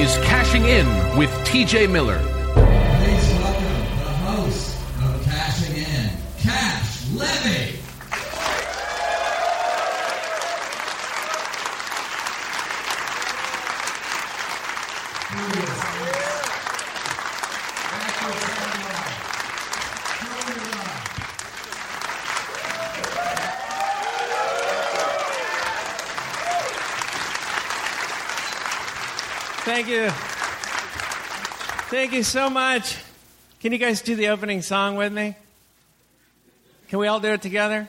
Is Cashing In with TJ Miller. Thank you so much. Can you guys do the opening song with me? Can we all do it together?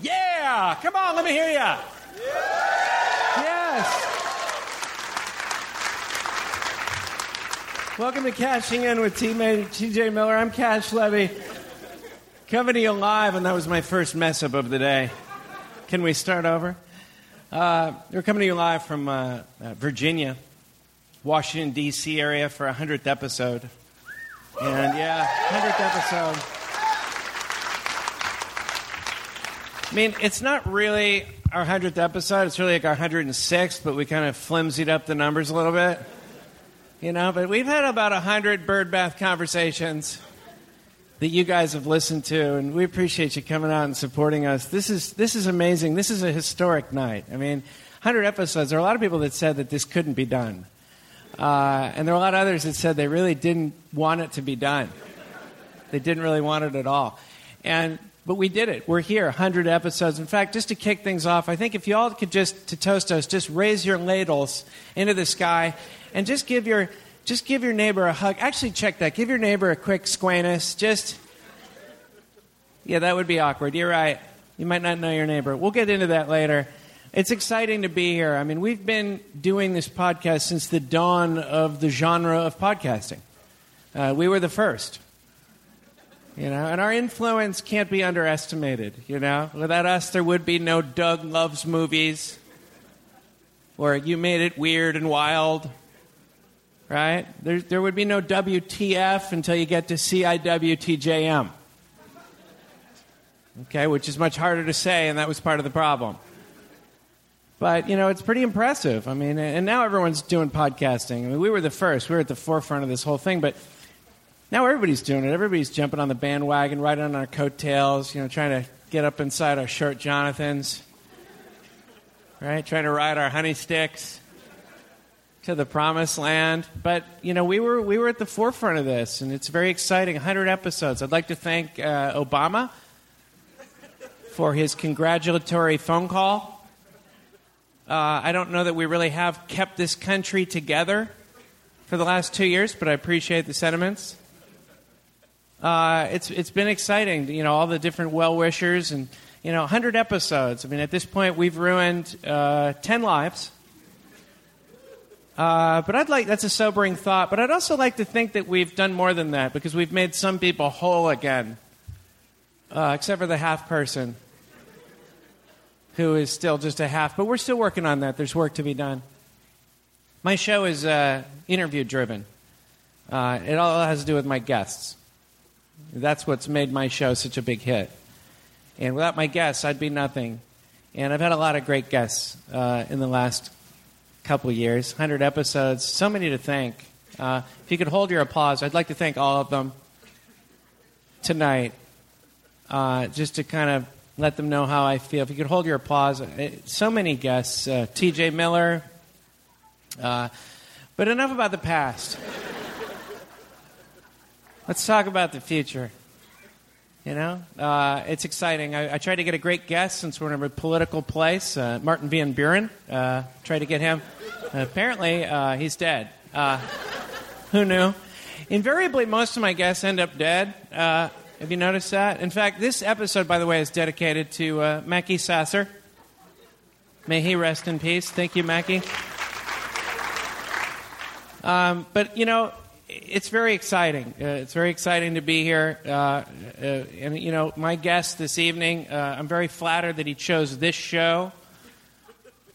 Yeah! Come on, let me hear you. Yes. Welcome to Cashing In with teammate TJ Miller. I'm Cash Levy. Coming to you live, and that was my first mess up of the day. Can we start over? Uh, we're coming to you live from uh, uh, Virginia, Washington, D.C. area for a 100th episode. And yeah, 100th episode. I mean, it's not really our 100th episode, it's really like our 106th, but we kind of flimsied up the numbers a little bit. You know, but we've had about 100 bird bath conversations that you guys have listened to, and we appreciate you coming out and supporting us. This is, this is amazing. This is a historic night. I mean, 100 episodes. There are a lot of people that said that this couldn't be done. Uh, and there are a lot of others that said they really didn't want it to be done. They didn't really want it at all. And but we did it. We're here, 100 episodes. In fact, just to kick things off, I think if you all could just to toast us, just raise your ladles into the sky and just give your just give your neighbor a hug. Actually, check that. Give your neighbor a quick squanus. Just yeah, that would be awkward. You're right. You might not know your neighbor. We'll get into that later. It's exciting to be here. I mean, we've been doing this podcast since the dawn of the genre of podcasting. Uh, we were the first. You know, and our influence can't be underestimated, you know? Without us, there would be no Doug Loves Movies, or You Made It Weird and Wild, right? There, there would be no WTF until you get to CIWTJM. Okay, which is much harder to say, and that was part of the problem. But, you know, it's pretty impressive. I mean, and now everyone's doing podcasting. I mean, we were the first, we were at the forefront of this whole thing, but now everybody's doing it. Everybody's jumping on the bandwagon, riding on our coattails, you know, trying to get up inside our short Jonathans, right? Trying to ride our honey sticks to the promised land. But, you know, we were, we were at the forefront of this, and it's very exciting. 100 episodes. I'd like to thank uh, Obama for his congratulatory phone call. Uh, I don't know that we really have kept this country together for the last two years, but I appreciate the sentiments. Uh, it's it's been exciting, you know, all the different well wishers and you know, 100 episodes. I mean, at this point, we've ruined uh, 10 lives. Uh, but I'd like that's a sobering thought. But I'd also like to think that we've done more than that because we've made some people whole again, uh, except for the half person who is still just a half. But we're still working on that. There's work to be done. My show is uh, interview driven. Uh, it all has to do with my guests. That's what's made my show such a big hit. And without my guests, I'd be nothing. And I've had a lot of great guests uh, in the last couple years 100 episodes, so many to thank. Uh, if you could hold your applause, I'd like to thank all of them tonight, uh, just to kind of let them know how I feel. If you could hold your applause, uh, so many guests uh, TJ Miller. Uh, but enough about the past. Let's talk about the future. You know, uh, it's exciting. I, I tried to get a great guest since we're in a political place. Uh, Martin Van Buren. Uh, tried to get him. apparently, uh, he's dead. Uh, who knew? Invariably, most of my guests end up dead. Uh, have you noticed that? In fact, this episode, by the way, is dedicated to uh, Mackie Sasser. May he rest in peace. Thank you, Mackie. Um, but, you know, it's very exciting. Uh, it's very exciting to be here. Uh, uh, and, you know, my guest this evening, uh, I'm very flattered that he chose this show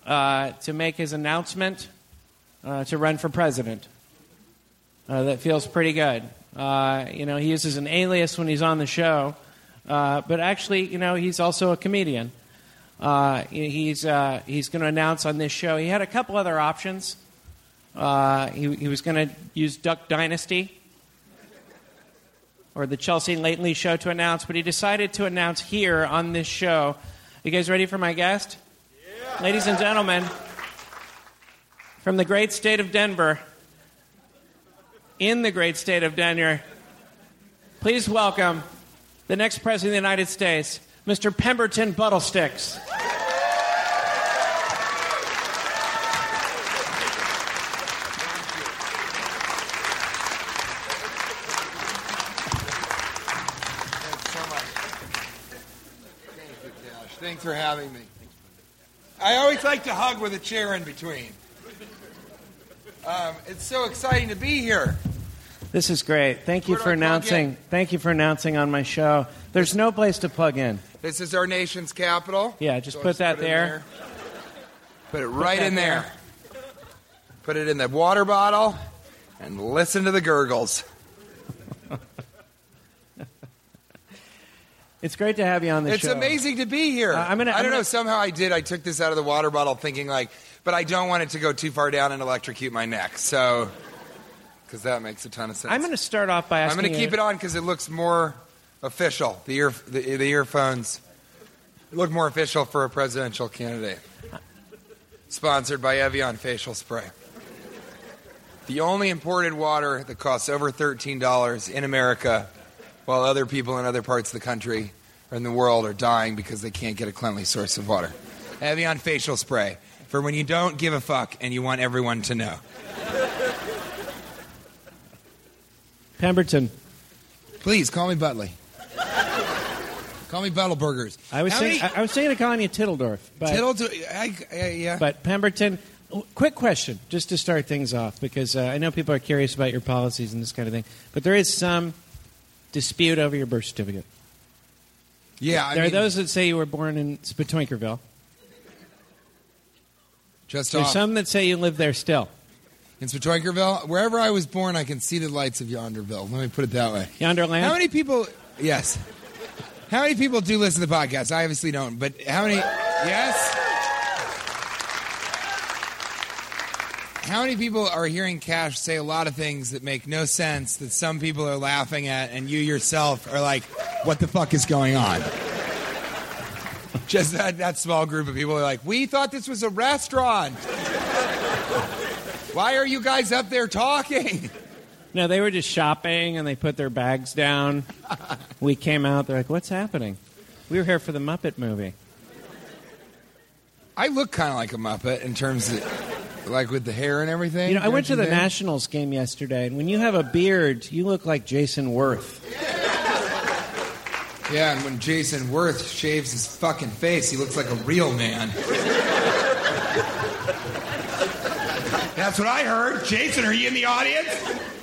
uh, to make his announcement uh, to run for president. that feels pretty good. you know, he uses an alias when he's on the show, but actually, you know, he's also a comedian. he's he's going to announce on this show. He had a couple other options. Uh, he, he, was going to use Duck Dynasty or the Chelsea and Lately show to announce, but he decided to announce here on this show. You guys ready for my guest? Yeah. Ladies and gentlemen, from the great state of Denver, in the great state of Denver, please welcome the next President of the United States, Mr. Pemberton Buttlesticks. Thanks for having me. I always like to hug with a chair in between. Um, it's so exciting to be here. This is great. Thank you Where for do I plug announcing. Thank you for announcing on my show. There's no place to plug in. This is our nation's capital. Yeah, just So put that it in there. Put it right that in there. there. Put it in the water bottle and listen to the gurgles. It's great to have you on the It's show. It's amazing to be here. Uh, I'm gonna- I I'm don't gonna- know. Somehow I did. I took this out of the water bottle thinking like, but I don't want it to go too far down and electrocute my neck. So, because that makes a ton of sense. I'm going to start off by I'm going to keep it on because it looks more official. The ear, the, the earphones look more official for a presidential candidate. Sponsored by Evian facial spray. The only imported water that costs over thirteen dollars in America, while other people in other parts of the country or in the world are dying because they can't get a cleanly source of water. Evian facial spray for when you don't give a fuck and you want everyone to know. Pemberton. Please call me Butley. call me Buttleburgers. I was How saying, many- I, I was saying to calling you Tittledorf, but Tittle to, I, I, yeah. but Pemberton. Quick question, just to start things off, because uh, I know people are curious about your policies and this kind of thing. But there is some dispute over your birth certificate. yeah, I there mean, are those that say you were born in Spatoinkerville. just There's off. some that say you live there still. in Spatoinkerville. Wherever I was born, I can see the lights of Yonderville. Let me put it that way. Yonderland. How many people? Yes. How many people do listen to the podcast? I obviously don't, but how many? Yes. How many people are hearing Cash say a lot of things that make no sense that some people are laughing at, and you yourself are like, "What the fuck is going on?" Just that, that small group of people are like, "We thought this was a restaurant. Why are you guys up there talking?" No, they were just shopping and they put their bags down. we came out. They're like, "What's happening?" We were here for the Muppet movie. I look kind of like a Muppet in terms of, like, with the hair and everything. You know, I went to the think? Nationals game yesterday, and when you have a beard, you look like Jason Werth. Yeah, and when Jason Werth shaves his fucking face, he looks like a real man. That's what I heard. Jason, are you in the audience?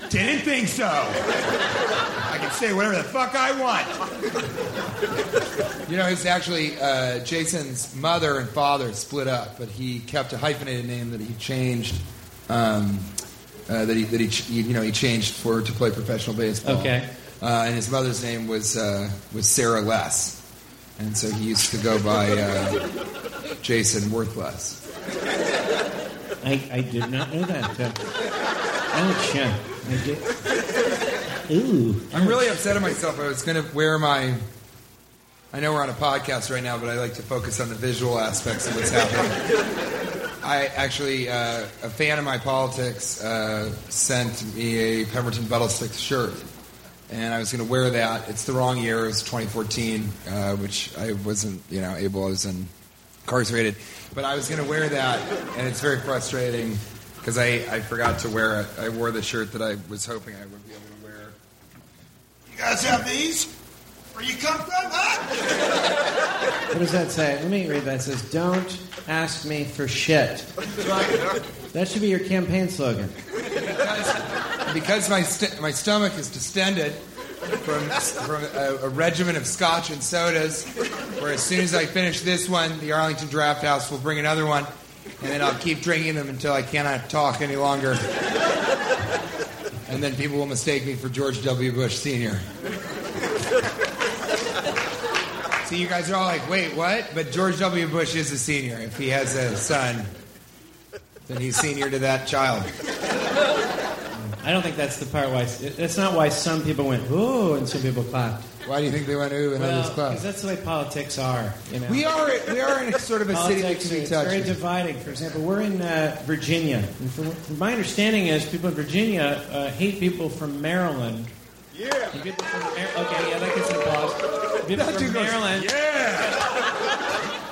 Didn't think so. I can say whatever the fuck I want. You know, it's actually uh, Jason's mother and father split up, but he kept a hyphenated name that he changed. Um, uh, that he that he ch- you know he changed for to play professional baseball. Okay. Uh, and his mother's name was uh, was Sarah Less, and so he used to go by uh, Jason Worthless. I, I did not know that. Uh, ouch. yeah. I did. Ooh. I'm really upset at myself. I was going to wear my. I know we're on a podcast right now, but I like to focus on the visual aspects of what's happening. I actually, uh, a fan of my politics uh, sent me a Pemberton Buttlesticks shirt, and I was going to wear that. It's the wrong year. It was 2014, uh, which I wasn't, you know, able. I was incarcerated, but I was going to wear that, and it's very frustrating because I, I forgot to wear it. I wore the shirt that I was hoping I would be able to wear. You guys have these? Where you come from, huh? What does that say? Let me read that. It says, Don't ask me for shit. That should be your campaign slogan. Because, because my, st- my stomach is distended from, from a, a regimen of scotch and sodas, where as soon as I finish this one, the Arlington Draft House will bring another one, and then I'll keep drinking them until I cannot talk any longer. And then people will mistake me for George W. Bush Sr. See, you guys are all like, wait, what? But George W. Bush is a senior. If he has a son, then he's senior to that child. I don't think that's the part why. That's not why some people went, ooh, and some people clapped. Why do you think they went ooh and Well, others because that's the way politics are. You know? We are we are in a sort of a city that Politics can be is very dividing. For example, we're in uh, Virginia. And from, from my understanding is people in Virginia uh, hate people from Maryland. Yeah. People from Mar- okay, yeah, that gets an applause. People That from dude goes, Maryland. Yeah.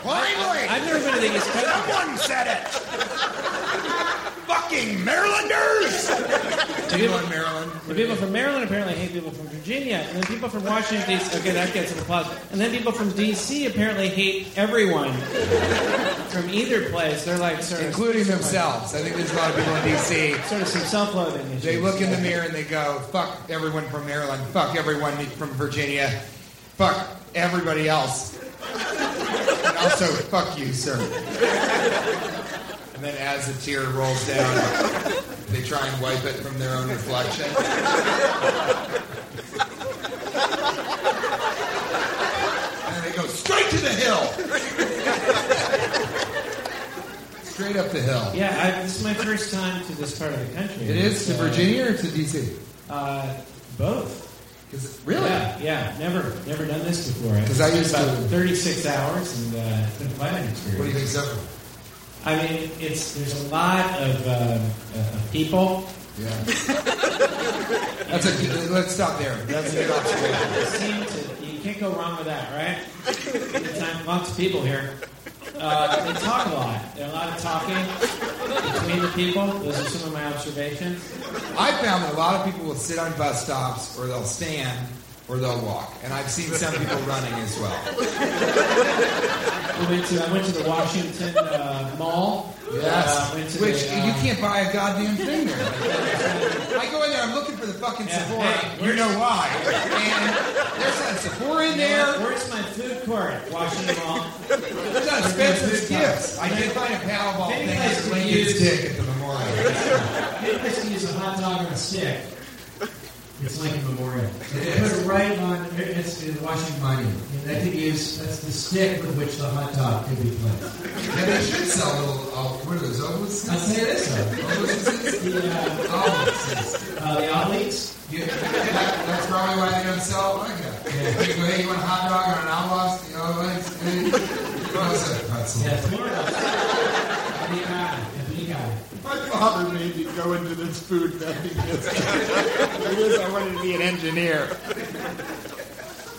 Finally, I've never been to the East Coast. someone said it. Fucking Marylanders. The people, on Maryland? the people from Maryland apparently hate people from Virginia, and then people from Washington D.C. Okay, that gets an applause. And then people from D.C. apparently hate everyone from either place. They're like sort of Including themselves. I think there's a lot of people in D.C. Sort of some self-loathing issues. They look in the mirror and they go, "Fuck everyone from Maryland. Fuck everyone from Virginia. Fuck everybody else." And also, fuck you, sir. And then, as the tear rolls down, they try and wipe it from their own reflection. And they go straight to the hill. Straight up the hill. Yeah, I, this is my first time to this part of the country. It is to uh, Virginia or to D.C. Uh, both. Really? Yeah, yeah, never, never done this before. Because I used about to- 36 hours, and uh, it's been quite an experience. What do you think, so? I mean, it's there's a lot of, um, uh, people. Yeah. That's a good, let's stop there. That's a good observation. To, you can't go wrong with that, right? Good time, lots of people here. Uh, they talk a lot. There's a lot of talking between the people. Those are some of my observations. I found that a lot of people will sit on bus stops, or they'll stand, or they'll walk. And I've seen some people running as well. We went to I went to the Washington uh, Mall. Uh, went to Which the, uh, you can't buy a goddamn thing there. I go in there, I'm looking for the fucking Yeah, Sephora. hey, you know why? And there's a Sephora in there. Where's my food court? Washington Mall. There's not expensive gifts. I did find a Powerball Maybe thing I with should Lincoln's use- dick at the memorial. Maybe I should use a hot dog on a stick. It's Lincoln Memorial. It Put it right on it's the Washington Monument. And that could use that's the stick with which the hot dog could be placed. Yeah, they should sell little, uh, what are those, obelisks? I'll tell you this though. Obelisks? The, uh, Obelisks. uh, the obelisks. Yeah, that, that's probably why they don't sell it like that. You go, hey, you want a hot dog on an obelisk? You know, like, hey, what's? Pretzel. Yeah, Florida. Big guy. Yeah, big guy. My father made me go into this food vending business. I wanted to be an engineer.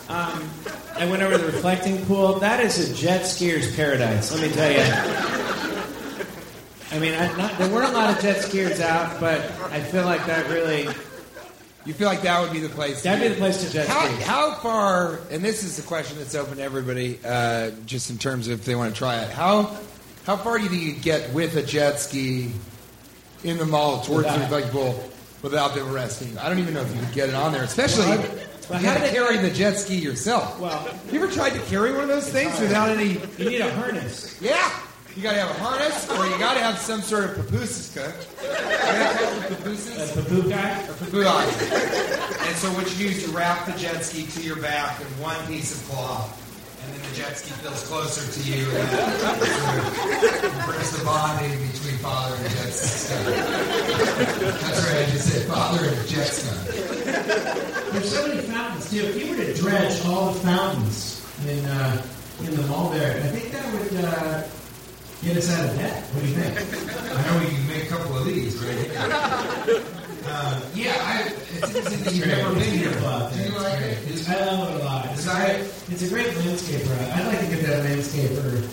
Um, I went over the reflecting pool. That is a jet skier's paradise. Let me tell you. I mean, I, not, there weren't a lot of jet skiers out, but I feel like that really You feel like that would be the place? that'd be the place to jet How, ski. how far, and this is a question that's open to everybody, uh, just in terms of if they want to try it. How how far do you think you could get with a jet ski in the mall towards the Without- reflecting pool without them arresting you? I don't even know if you could get it on there, especially Well, if you had to did- carry the jet ski yourself. Well, You ever tried to carry one of those things hard. without any? you need a harness. Yeah, you got to have a harness, or you got to have some sort of papooses cook. You gotta have A papooses. papoo guy. or papoose. And so what you do is you wrap the jet ski to your back in one piece of cloth, and then the jet ski feels closer to you, and that sort of brings the bonding between father and jet ski. That's right, I just said father and jet ski. There's so many fountains too. If you were to dredge all the fountains in uh, in the mall there, I think that would uh, get us out of debt. What do you think? I know we can make a couple of these right here. Uh, yeah, I, it's interesting that you've never been here. Do you like it? It's- I love it a lot. It's, great, it's a great landscaper. I'd like to get that landscaper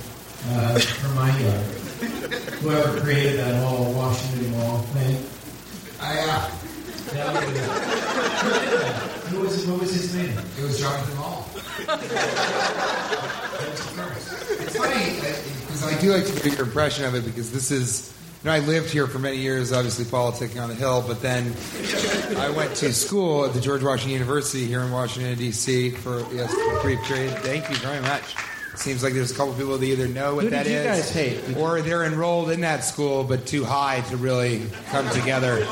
uh, for my yard. whoever created that whole Washington Mall thing. I, uh, That was, who was what was his name? it was Jonathan Hall. It's funny because I do like to get your impression of it because this is. You know, I lived here for many years, obviously politicking on the Hill, but then I went to school at the George Washington University here in Washington D.C. for yes, for a brief period. Thank you very much. Seems like there's a couple people that either know what Who that did you is, guys hate? or they're enrolled in that school but too high to really come together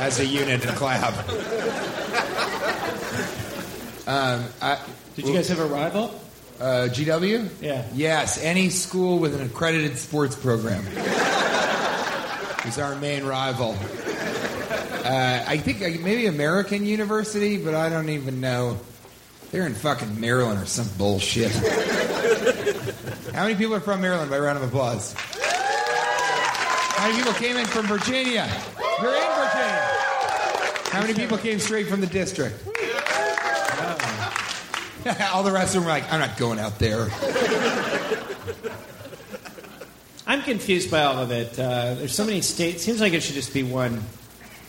as a unit and clap. Um, I, Did you guys have a rival? uh, GW? Yeah. Yes, any school with an accredited sports program is our main rival. Uh, I think maybe American University, but I don't even know. They're in fucking Maryland or some bullshit. How many people are from Maryland by round of applause? How many people came in from Virginia? You're in Virginia. How many people came straight from the district? All the rest of them were like, I'm not going out there. I'm confused by all of it. Uh, there's so many states. Seems like it should just be one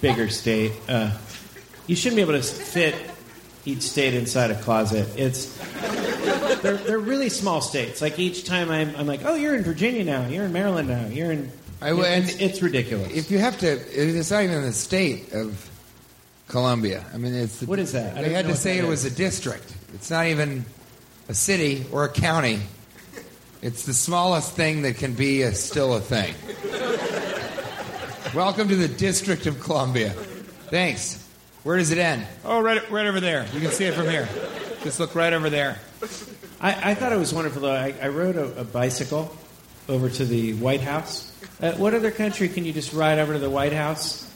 bigger state. Uh, you shouldn't be able to fit each state inside a closet. It's they're, they're really small states. Like each time I'm, I'm like, oh, you're in Virginia now. You're in Maryland now. You're in. I w- and it's, it's ridiculous. If you have to, it's not even the state of Columbia. I mean, it's What is that? I They had to say it was a district. It's not even a city or a county. It's the smallest thing that can be a, still a thing. Welcome to the District of Columbia. Thanks. Where does it end? Oh, right, right over there. You can see it from here. Just look right over there. I, I thought it was wonderful. Though I, I rode a, a bicycle over to the White House. Uh, what other country can you just ride over to the White House?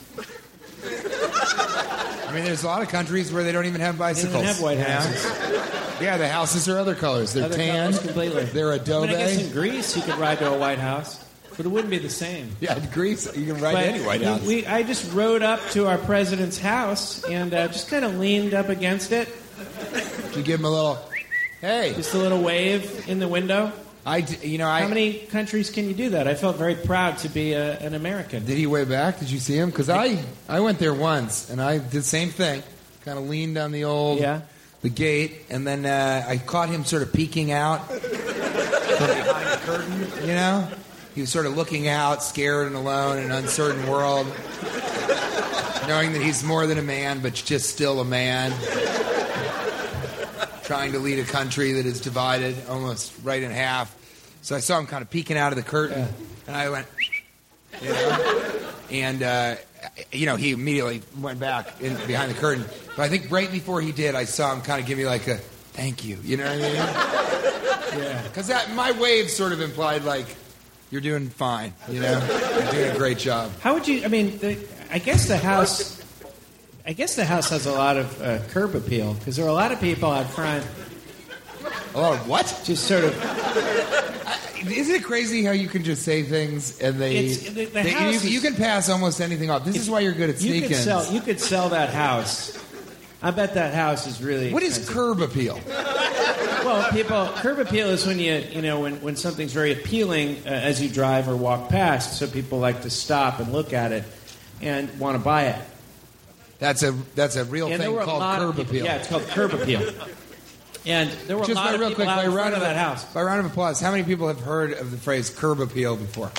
I mean, there's a lot of countries where they don't even have bicycles. They don't have White? Houses. Yeah, the houses are other colors. They're Other tan. colors completely. They're I, adobe. mean, I guess in Greece you could ride to a White House, but it wouldn't be the same. Yeah, in Greece, you can ride But to any White House. We, I just rode up to our president's house and uh, just kind of leaned up against it, you give him a little, hey. just a little wave in the window. I, you know, I. How many countries can you do that? I felt very proud to be a, an American. Did he way back? Did you see him? Because I, I went there once and I did the same thing. Kind of leaned on the old, Yeah. the gate, and then uh, I caught him sort of peeking out from behind the curtain. You know, he was sort of looking out, scared and alone in an uncertain world, knowing that he's more than a man, but just still a man. Trying to lead a country that is divided almost right in half. So I saw him kind of peeking out of the curtain, and I went, you know? and uh, you know he immediately went back in, behind the curtain. But I think right before he did, I saw him kind of give me like a thank you. You know what I mean? Yeah. Because that my wave sort of implied like you're doing fine. You know, you're doing a great job. How would you? I mean, the, I guess the house. I guess the house has a lot of uh, curb appeal because there are a lot of people out front A lot of what? just sort of. Isn't it crazy how you can just say things and they, It's- the- the they- house you, is- you can pass almost anything off. This is why you're good at You could sell. You could sell that house. I bet that house is really. What is expensive. curb appeal? Well, people curb appeal is when you you know when, when something's very appealing uh, as you drive or walk past, so people like to stop and look at it and want to buy it. That's a that's a real and thing there were a called curb people, appeal. Yeah, it's called curb appeal. And there were Just a lot by of real people quick, out by in round front of of that house. By round of applause, how many people have heard of the phrase curb appeal before?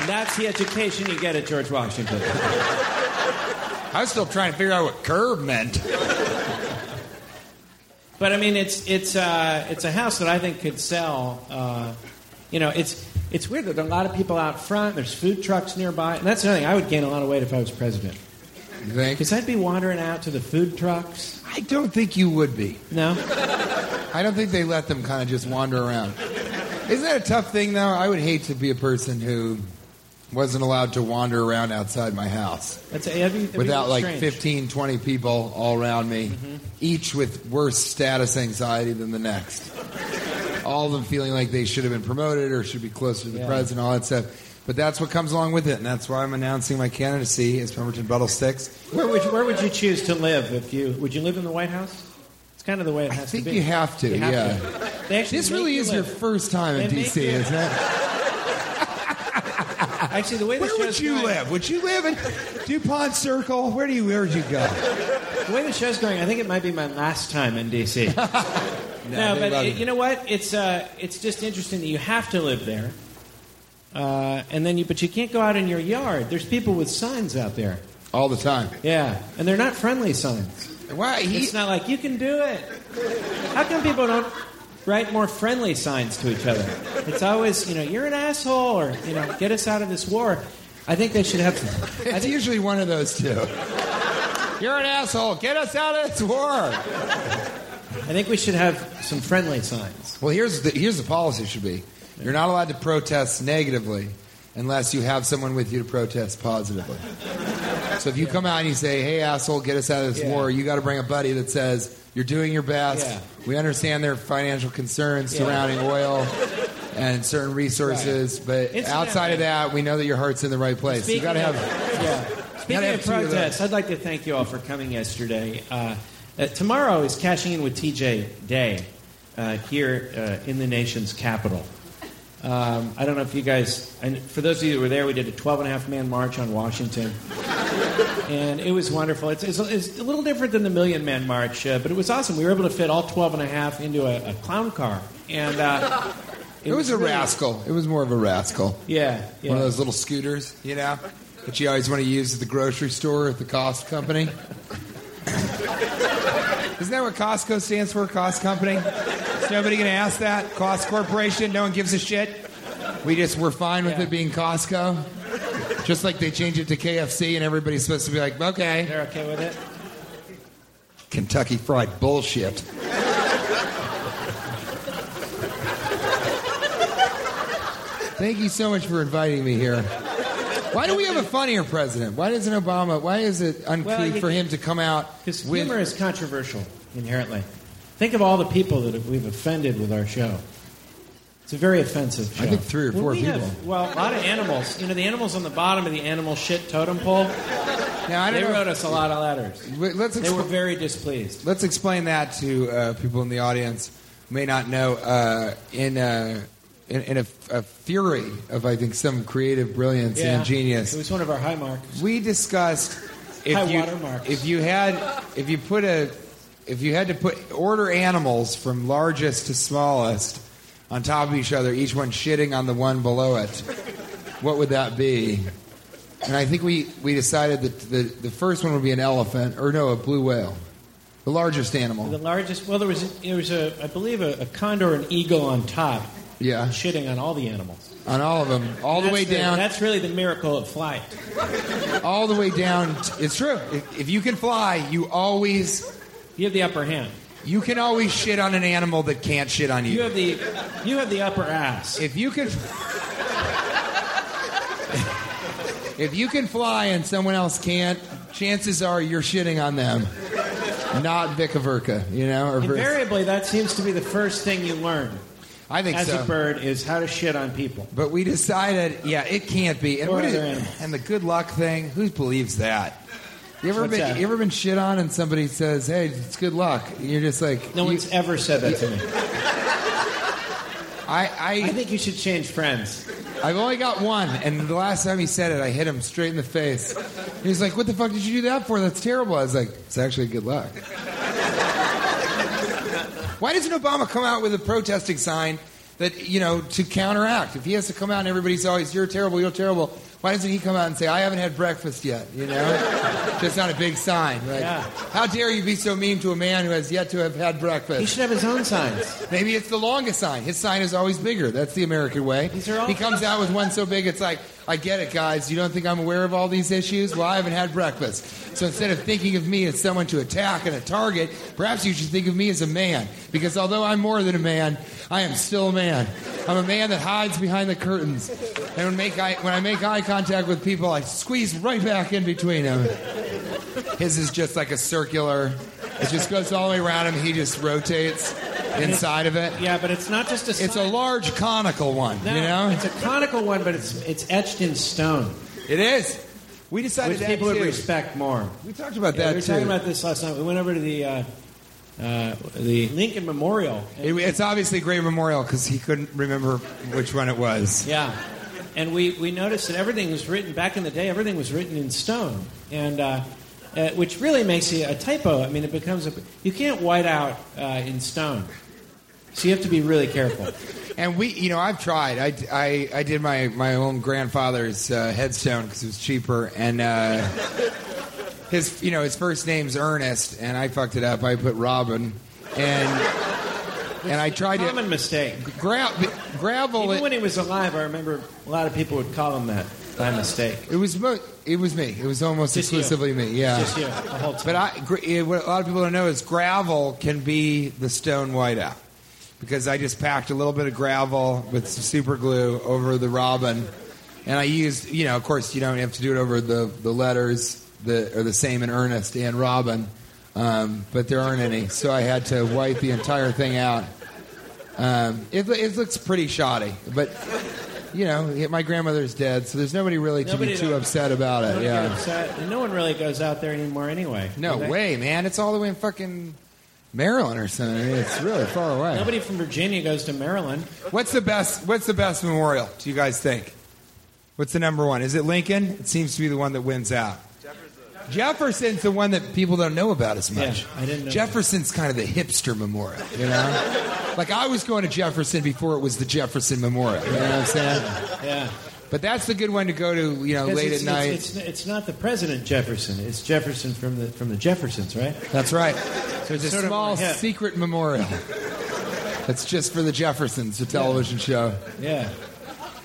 And that's the education you get at George Washington. I was still trying to figure out what curb meant. But I mean, it's it's uh, it's a house that I think could sell. Uh, you know, it's it's weird that there are a lot of people out front. There's food trucks nearby, and that's the other thing. I would gain a lot of weight if I was president You think? because I'd be wandering out to the food trucks. I don't think you would be. No, I don't think they let them kind of just wander around. Isn't that a tough thing, though? I would hate to be a person who wasn't allowed to wander around outside my house that's that'd be, that'd without like strange. 15, 20 people all around me, mm-hmm. each with worse status anxiety than the next. All of them feeling like they should have been promoted or should be closer to the Yeah. president, all that stuff. But that's what comes along with it, and that's why I'm announcing my candidacy as Pemberton Buttle Sticks. Where would you, where would you choose to live if you would you live in the White House? It's kind of the way it has I think to be. you have to, You have yeah. to. This really you is your first time in They D.C., you- isn't it? Actually, the way the Where would you going, live? Would you live in Dupont Circle? Where do you? Where would you go? The way the show's going, I think it might be my last time in D.C. no, they but it- you know what? It's uh, it's just interesting that you have to live there, uh, and then you but you can't go out in your yard. There's people with signs out there. All the time. Yeah, and they're not friendly signs. Why? He, It's not like you can do it. How come people don't write more friendly signs to each other? It's always you know you're an asshole or you know get us out of this war. I think they should have. I it's think, usually one of those two. You're an asshole. Get us out of this war. I think we should have some friendly signs. Well, here's the here's the policy should be: you're not allowed to protest negatively unless you have someone with you to protest positively. So if you come out and you say, "Hey, asshole, get us out of this Yeah. war," you got to bring a buddy that says you're doing your best. Yeah. We understand their financial concerns Yeah. surrounding oil and certain resources, but Incidentally- outside of that, we know that your heart's in the right place. you Speaking got to of- have. Yeah. Speaking have of two of those. protests, I'd like to thank you all for coming yesterday. Uh, uh, tomorrow is cashing in with TJ Day uh, here uh, in the nation's capital. Um, I don't know if you guys, and for those of you that were there, we did a 12 and a half man march on Washington. And it was wonderful. It's, it's, it's a little different than the Million Man March, uh, but it was awesome. We were able to fit all 12 and a half into a, a clown car. And uh, It was a really- rascal. It was more of a rascal. Yeah, yeah. One of those little scooters, you know, that you always want to use at the grocery store at the cost company. Isn't that what Costco stands for? Cost company? Is nobody going to ask that? Cost Corporation? No one gives a shit. We just we're fine with Yeah. it being Costco. Just like they change it to KFC and everybody's supposed to be like, okay, They're okay with it? Kentucky Fried bullshit. Thank you so much for inviting me here. Why do we have a funnier president? Why doesn't Obama? Why is it uncouth Well, for him to come out Because humor is controversial inherently. Think of all the people that we've offended with our show. It's a very offensive show. I think three or Well, four we people. Have, well, a lot of animals. You know, the animals on the bottom of the animal shit totem pole. now I They know. wrote us a lot of letters. Let's They were very displeased. let's explain that to uh, people in the audience who may not know. Uh, in uh, in, in a, a fury of I think some creative brilliance and genius, It was one of our high marks. We discussed if High you water marks. if you had if you put a if you had to put order animals from largest to smallest on top of each other, each one shitting on the one below it, what would that be? And I think we, we decided that the, the first one would be an elephant, or no, a blue whale, the largest animal. The largest. Well, there was there was a I believe a, a condor and eagle on top, Yeah, shitting on all the animals. on all of them, all the That's way down, That's really the miracle of flight. all the way down. t- It's true. If, if you can fly, you always You have the upper hand. you can always shit on an animal that can't shit on You You have the you have the upper ass. If you can, if you can fly and someone else can't, chances are you're shitting on them, not Vic Averka, you know. Or Invariably, that seems to be the first thing you learn I think as so. a bird is how to shit on people. But we decided, yeah, it can't be. And, Or what is- other animals. and the good luck thing, who believes that? You ever What's been that? you ever been shit on and somebody says, "Hey, it's good luck." You're just like, No you- one's ever said that to me. I, I think you should change friends. I've only got one, and the last time he said it, I hit him straight in the face. He's like, "What the fuck did you do that for? That's terrible." I was like, "It's actually good luck." Why doesn't Obama come out with a protesting sign that you know to counteract? If he has to come out and everybody's always, "You're terrible, you're terrible," why doesn't he come out and say, "I haven't had breakfast yet"? You know, just not a big sign. Like, Yeah. How dare you be so mean to a man who has yet to have had breakfast? He should have his own signs. Maybe it's the longest sign. His sign is always bigger. That's the American way. These are all- he comes out with one so big, it's like, I get it, guys. You don't think I'm aware of all these issues? Well, I haven't had breakfast. So instead of thinking of me as someone to attack and a target, perhaps you should think of me as a man. Because although I'm more than a man, I am still a man. I'm a man that hides behind the curtains. And when, make eye, when I make eye contact with people, I squeeze right back in between them. His is just like a circular. It just goes all the way around him. He just rotates inside of it. Yeah, but it's not just a. It's a large conical one, No, you know? it's a conical one, but it's it's etched in stone, It is. We decided which that people would respect more. We talked about Yeah, that we were too. talking about this last night. We went over to the uh, uh, the Lincoln Memorial. It, it's obviously a great memorial because he couldn't remember which one it was. Yeah. And we, we noticed that everything was written, back in the day, everything was written in stone. And, uh, uh, which really makes it a typo. I mean, it becomes a. You can't white out uh, in stone. So you have to be really careful. And we, you know, I've tried. I, I, I did my, my own grandfather's uh, headstone because it was cheaper. And uh, his, you know, his first name's Ernest, and I fucked it up. I put Robin, and and I tried to Common mistake. gra- gravel Even it. when he was alive, I remember a lot of people would call him that by mistake. It was mo- it was me. It was almost Just you. exclusively me. Yeah. Just you, the whole time. But I, gr- what a lot of people don't know is gravel can be the stone whiteout because I just packed a little bit of gravel with some super glue over the robin, and I used, you know, of course, you don't have to do it over the, the letters that are the same in Ernest and Robin, um, but there aren't any, so I had to wipe the entire thing out. Um, it, it looks pretty shoddy, but you know, my grandmother's dead, so there's nobody really to Nobody be too to- upset about it. Yeah. upset. And no one really goes out there anymore anyway. No do they? way, man. It's all the way in fucking Maryland or something. I mean, it's really far away. Nobody from Virginia goes to Maryland. What's the best? What's the best memorial? Do you guys think? What's the number one? Is it Lincoln? It seems to be the one that wins out. Jefferson's the one that people don't know about as much. Yeah, I didn't know Jefferson's kind of the hipster memorial, you know. like I was going to Jefferson before it was the Jefferson Memorial. You know what I'm saying? Yeah. But that's the good one to go to, you know, Because late it's, at night. It's, it's, it's not the President Jefferson. It's Jefferson from the from the Jeffersons, right? That's right. So it's a small secret memorial. That's just for the Jeffersons, the television show. Yeah.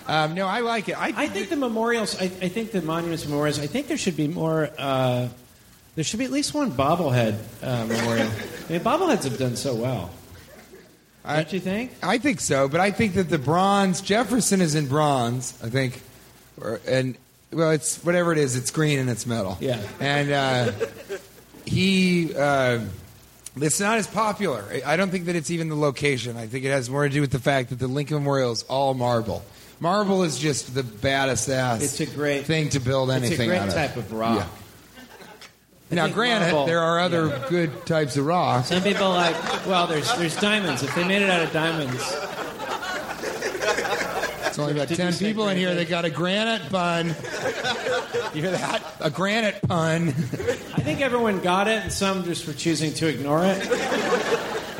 Um, no, I like it. I, I think the memorials. I, I think the monuments and memorials. I think there should be more. Uh, there should be at least one bobblehead uh, memorial. I mean, bobbleheads have done so well. I- Don't you think? I think so, but I think that the bronze Jefferson is in bronze. I think, or, and well, it's whatever it is. It's green and it's metal. Yeah. and uh, he. Uh, it's not as popular. I don't think that it's even the location. I think it has more to do with the fact that the Lincoln Memorial is all marble. Marble is just the baddest ass. It's a great thing to build anything It's a great of. type of rock. Yeah. I Now, granted, marble- there are other yeah. good types of rock. Some people like. Well, there's there's diamonds. If they made it out of diamonds, It's only about Did 10 say people in here that got a granite pun. You hear that? A granite pun. I think everyone got it, and some just were choosing to ignore it.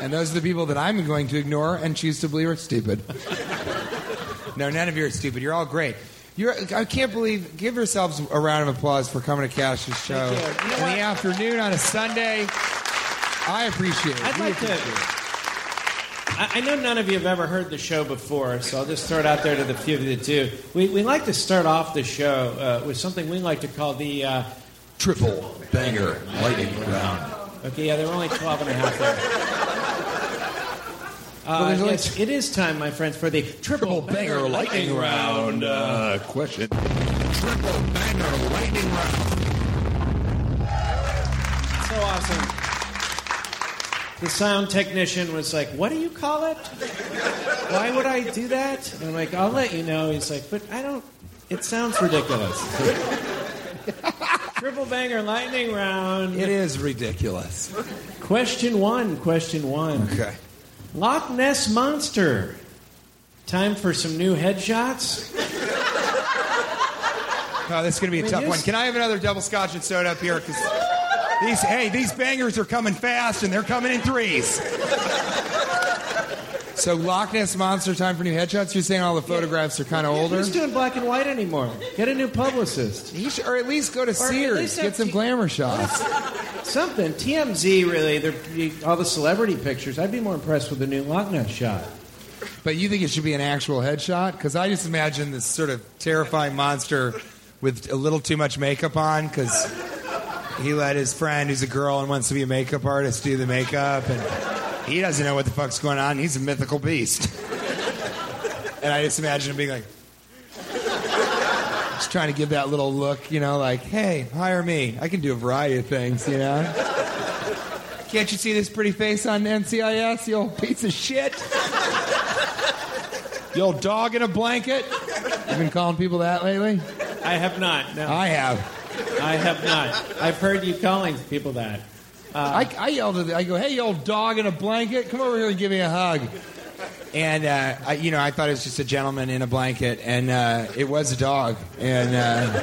And those are the people that I'm going to ignore and choose to believe are stupid. No, none of you are stupid. You're all great. You're, I can't believe. Give yourselves a round of applause for coming to Cash's show you. You know in what? the afternoon on a Sunday. I appreciate it. I'd We like to. appreciate. I, I know none of you have ever heard the show before, so I'll just throw it out there to the few of you that do. We, we like to start off the show uh, with something we like to call the. Uh, Triple banger lightning round. okay, yeah, there were only 12 and a half there. Uh, there's only yes, it is time, my friends, for the triple, banger lightning round. Uh, question. Triple banger lightning round. So awesome. The sound technician was like, What do you call it? Why would I do that? And I'm like, I'll let you know. He's like, But I don't, it sounds ridiculous. Triple banger lightning round. It is ridiculous. Question one, question one. Okay. Loch Ness Monster. Time for some new headshots? Oh, this is going to be a mean, tough one. Can I have another double scotch and soda up here? Because these, hey, these bangers are coming fast and they're coming in threes. So Loch Ness Monster, time for new headshots. You're saying all the photographs are kind of older? Who's doing black and white anymore? Get a new publicist. You should, or at least go to Sears, get some T- glamour shots. Something. TMZ, really, they're, all the celebrity pictures. I'd be more impressed with the new Loch Ness shot. But you think it should be an actual headshot? Because I just imagine this sort of terrifying monster with a little too much makeup on because he let his friend, who's a girl and wants to be a makeup artist, do the makeup, and he doesn't know what the fuck's going on. He's a mythical beast. and I just imagine him being like, just trying to give that little look, you know, like, hey, hire me. I can do a variety of things, you know? Can't you see this pretty face on NCIS, you old piece of shit? You old dog in a blanket? You've been calling people that lately? I have not. No, I have. I have not. I've heard you calling people that. I, I yelled at the, I go, hey, you old dog in a blanket, come over here and give me a hug. And uh, I, you know, I thought it was just a gentleman in a blanket, and uh, it was a dog, and uh,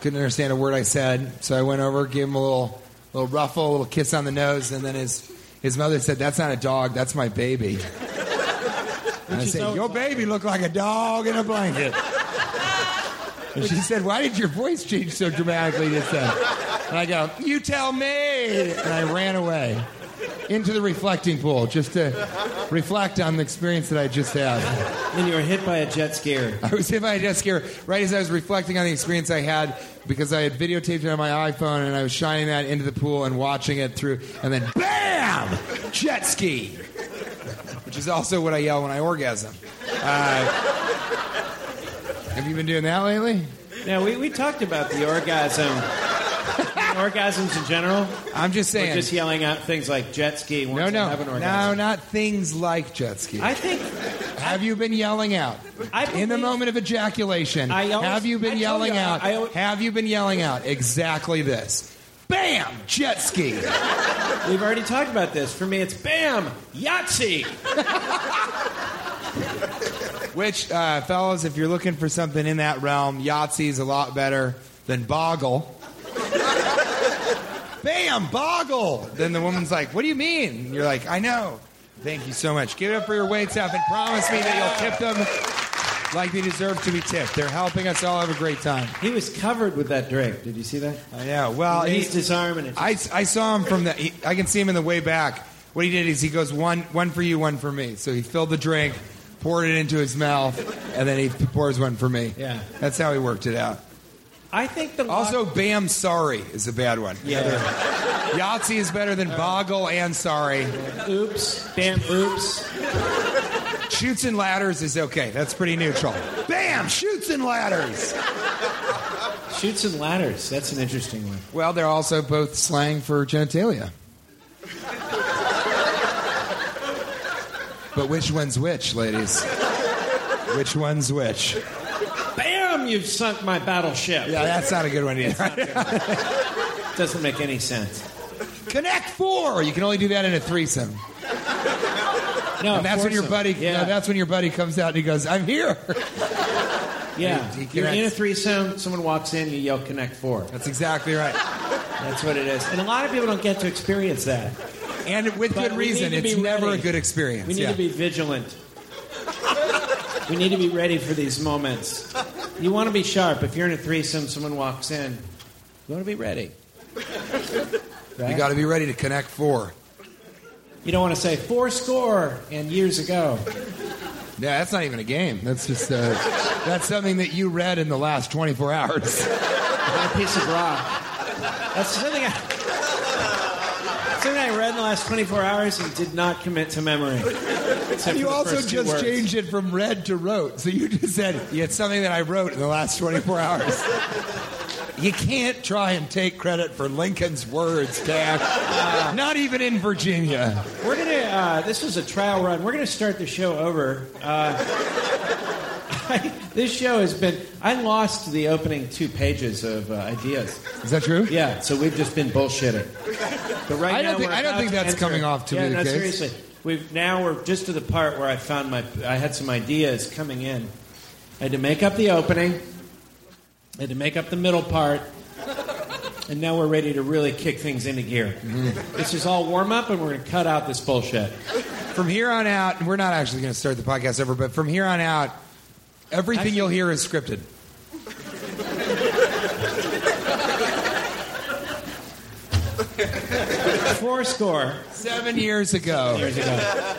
couldn't understand a word I said. So I went over, gave him a little, little ruffle, a little kiss on the nose, and then his his mother said, "That's not a dog, that's my baby." And I said, "Your baby looked like a dog in a blanket." And she said, "Why did your voice change so dramatically just then?" And I go, "You tell me." And I ran away into the reflecting pool just to reflect on the experience that I just had. And you were hit by a jet skier. I was hit by a jet skier right as I was reflecting on the experience I had because I had videotaped it on my iPhone and I was shining that into the pool and watching it through, and then BAM! Jet ski! Which is also what I yell when I orgasm. Uh, have you been doing that lately? Now we, we talked about the orgasm, orgasms in general. I'm just saying. Saying. just yelling out things like jet ski. Once no, I no, have an no, orgasm. not things like jet ski. I think Have you been yelling out I in the believe- moment of ejaculation? I always- have you I been told yelling you, I- out? I al- have you been yelling out exactly this? Bam! Jet ski. we've already talked about this. For me, it's bam Yahtzee. Which, uh, fellas, if you're looking for something in that realm, Yahtzee's a lot better than Boggle. Bam! Boggle! Then the woman's like, What do you mean? And you're like, I know. Thank you so much. Give it up for your wait staff and promise me that you'll tip them like they deserve to be tipped. They're helping us all have a great time. He was covered with that drink. Did you see that? I know. Well, he he- raised his arm it. I, I saw him from the. He, I can see him in the way back. What he did is he goes one one for you, one for me. So he filled the drink, poured it into his mouth, and then he pours one for me. Yeah. that's how he worked it out. I think the Also, Bam Sorry is a bad one. yeah. Yahtzee is better than Boggle and Sorry. oops, bam, oops. Chutes and ladders is okay. That's pretty neutral. Bam! Chutes and ladders. Chutes and ladders. That's an interesting one. Well, they're also both slang for genitalia. But which one's which, ladies? Which one's which? Bam! You've sunk my battleship. Yeah, that's not a good one either. Doesn't make any sense. Connect four. You can only do that in a threesome. No, And that's when your buddy. Yeah, no, that's when your buddy comes out and he goes, "I'm here." yeah. He- he You're in a threesome. Someone walks in. You yell "Connect four. That's exactly right. That's what it is. And a lot of people don't get to experience that. And with But good reason. It's never ready. a good experience. We need yeah. to be vigilant. we need to be ready for these moments. You want to be sharp. If you're in a threesome, someone walks in, you want to be ready. Right? You got to be ready to connect four. You don't want to say four score and years ago. Yeah, that's not even a game. That's just uh, that's something that you read in the last 24 hours. a piece of rock. That's something I, something I read in the last 24 hours and did not commit to memory. Except You also just changed it from read to wrote. So you just said, yeah, it's something that I wrote in the last 24 hours. You can't try and take credit for Lincoln's words, Cash. Not even in Virginia. We're gonna. Uh, this was a trial run. We're gonna start the show over. Uh, this show has been. I lost the opening two pages of uh, ideas. Is that true? Yeah, so we've just been bullshitting. But right I don't now think- I don't think that's coming off to yeah, be the no, case. seriously. We've now we're just to the part where I found my. I had some ideas coming in. I had to make up the opening. I had to make up the middle part. And now we're ready to really kick things into gear. Mm-hmm. This is all warm up, and we're going to cut out this bullshit. From here on out, we're not actually going to start the podcast over, but from here on out, everything Actually- you'll hear is scripted. Four score Seven years ago. years ago.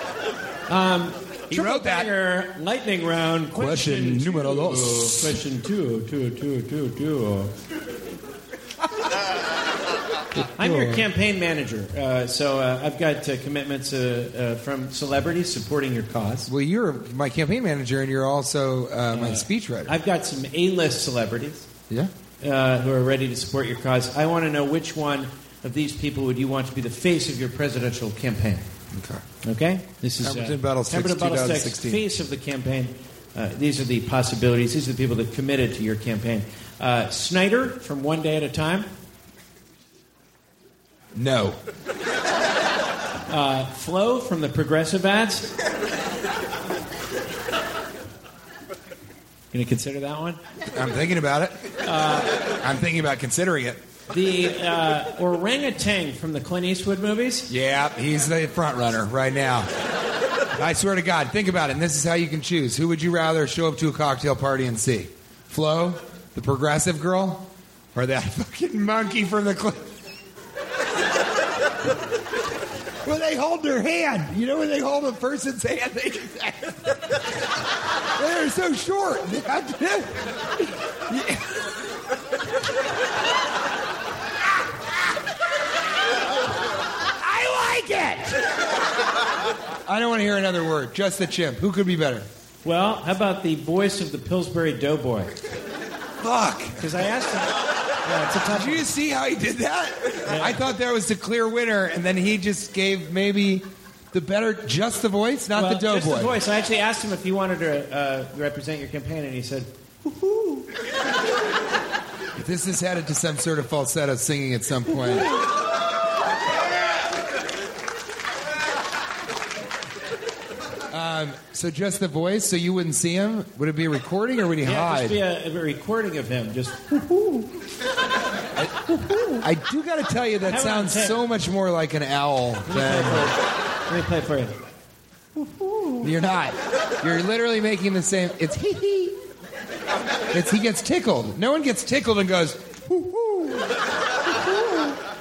Um, He wrote that. banger, lightning round. Question two. numero dos. Question two, two, two, two, two. I'm your campaign manager, uh, so uh, I've got uh, commitments uh, uh, from celebrities supporting your cause. Well, you're my campaign manager, and you're also uh, my speechwriter. I've got some A-list celebrities yeah. uh, who are ready to support your cause. I want to know which one of these people would you want to be the face of your presidential campaign? Okay. Okay, this is Pemberton Buttlesticks, Pemberton Buttlesticks, 2016. face of the campaign. Uh, these are the possibilities. These are the people that committed to your campaign. Uh, Schneider from One Day at a Time. No. Uh, Flo from the Progressive ads. Gonna consider that one? I'm thinking about it. I'm thinking about considering it. The uh, orangutan from the Clint Eastwood movies. Yeah, he's the front runner right now. I swear to God, think about it. And this is how you can choose. Who would you rather show up to a cocktail party and see? Flo, the progressive girl, or that fucking monkey from the clip? When they hold their hand, you know when they hold a person's hand, they they're so short. I like it. I don't want to hear another word. Just the chimp. Who could be better? Well, how about the voice of the Pillsbury Doughboy? Fuck. Because I asked him. Yeah, it's a tough Did you see how he did that? I thought that was the clear winner, and then he just gave maybe the better, just the voice, not well, the just doughboy. the voice. I actually asked him if he wanted to uh, represent your campaign, and he said, If this is headed to some sort of falsetto singing at some point. Um, so just the voice, so you wouldn't see him? Would it be a recording or would he "Yeah, hide? just be a, a recording of him." Just I do got to tell you, that sounds so much more like an owl than. let me play it for you. You're not. You're literally making the same. It's hee hee. It's he gets tickled. No one gets tickled and goes hoo hoo.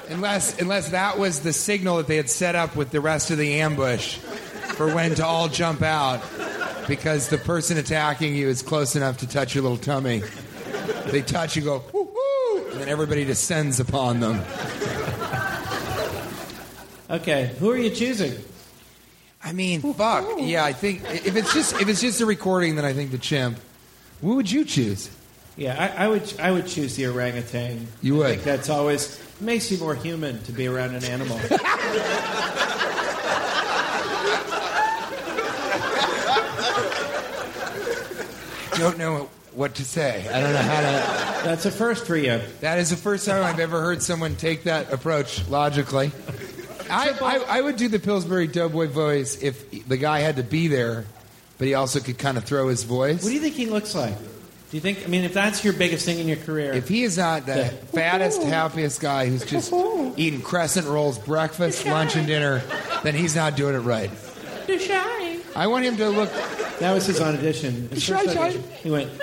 Unless unless that was the signal that they had set up with the rest of the ambush for when to all jump out because the person attacking you is close enough to touch your little tummy. They touch you, go hoo, and then everybody descends upon them. Okay, who are you choosing? I mean, fuck. Yeah, I think if it's just if it's just a recording, then I think the chimp. Who would you choose? Yeah, I, I would. I would choose the orangutan. You would? I think that's always makes you more human to be around an animal. Don't know what to say. I don't know how to. That's a first for you. That is the first time I've ever heard someone take that approach logically. I, I, I would do the Pillsbury Doughboy voice if the guy had to be there, but he also could kind of throw his voice. What do you think he looks like? Do you think? I mean, if that's your biggest thing in your career, If he is not the fattest, happiest guy who's just eating crescent rolls breakfast, lunch, and dinner, then he's not doing it right. I want him to look. That was his audition. His Shy, first shy. audition. He went. And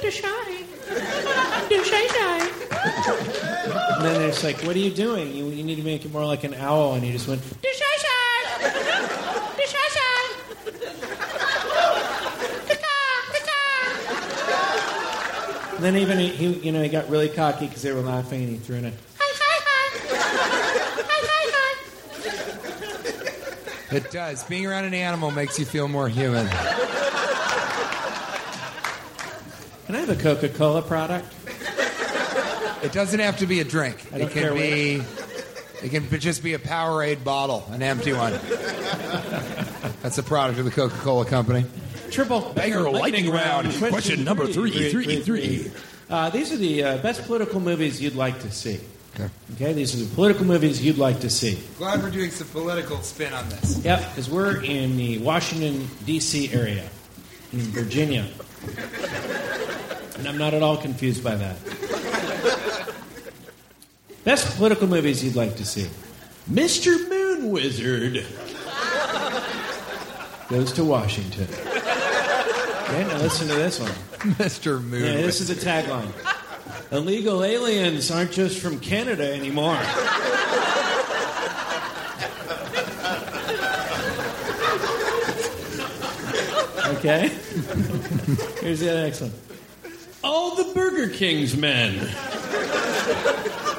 then it's like, what are you doing? You, you need to make it more like an owl. And he just went. And then even he, he, you know, he got really cocky because they were laughing, and he threw in a. Hi hi hi It does. Being around an animal makes you feel more human. Can I have a Coca-Cola product? It doesn't have to be a drink. I don't it can care be. It can just be a Powerade bottle, an empty one. That's a product of the Coca-Cola Company. Triple Banger lightning round. Question number three, three, three. Uh, these are the uh, best political movies you'd like to see. Okay. Okay, these are the political movies you'd like to see. Glad we're doing some political spin on this. Yep, because we're in the Washington, D.C. area, in Virginia. And I'm not at all confused by that. Best political movies you'd like to see. Mr. Moon Wizard goes to Washington. Okay, now listen to this one. Mr. Moon. Yeah, this is a tagline. Illegal aliens aren't just from Canada anymore. Okay? Here's the next one. All the Burger King's men.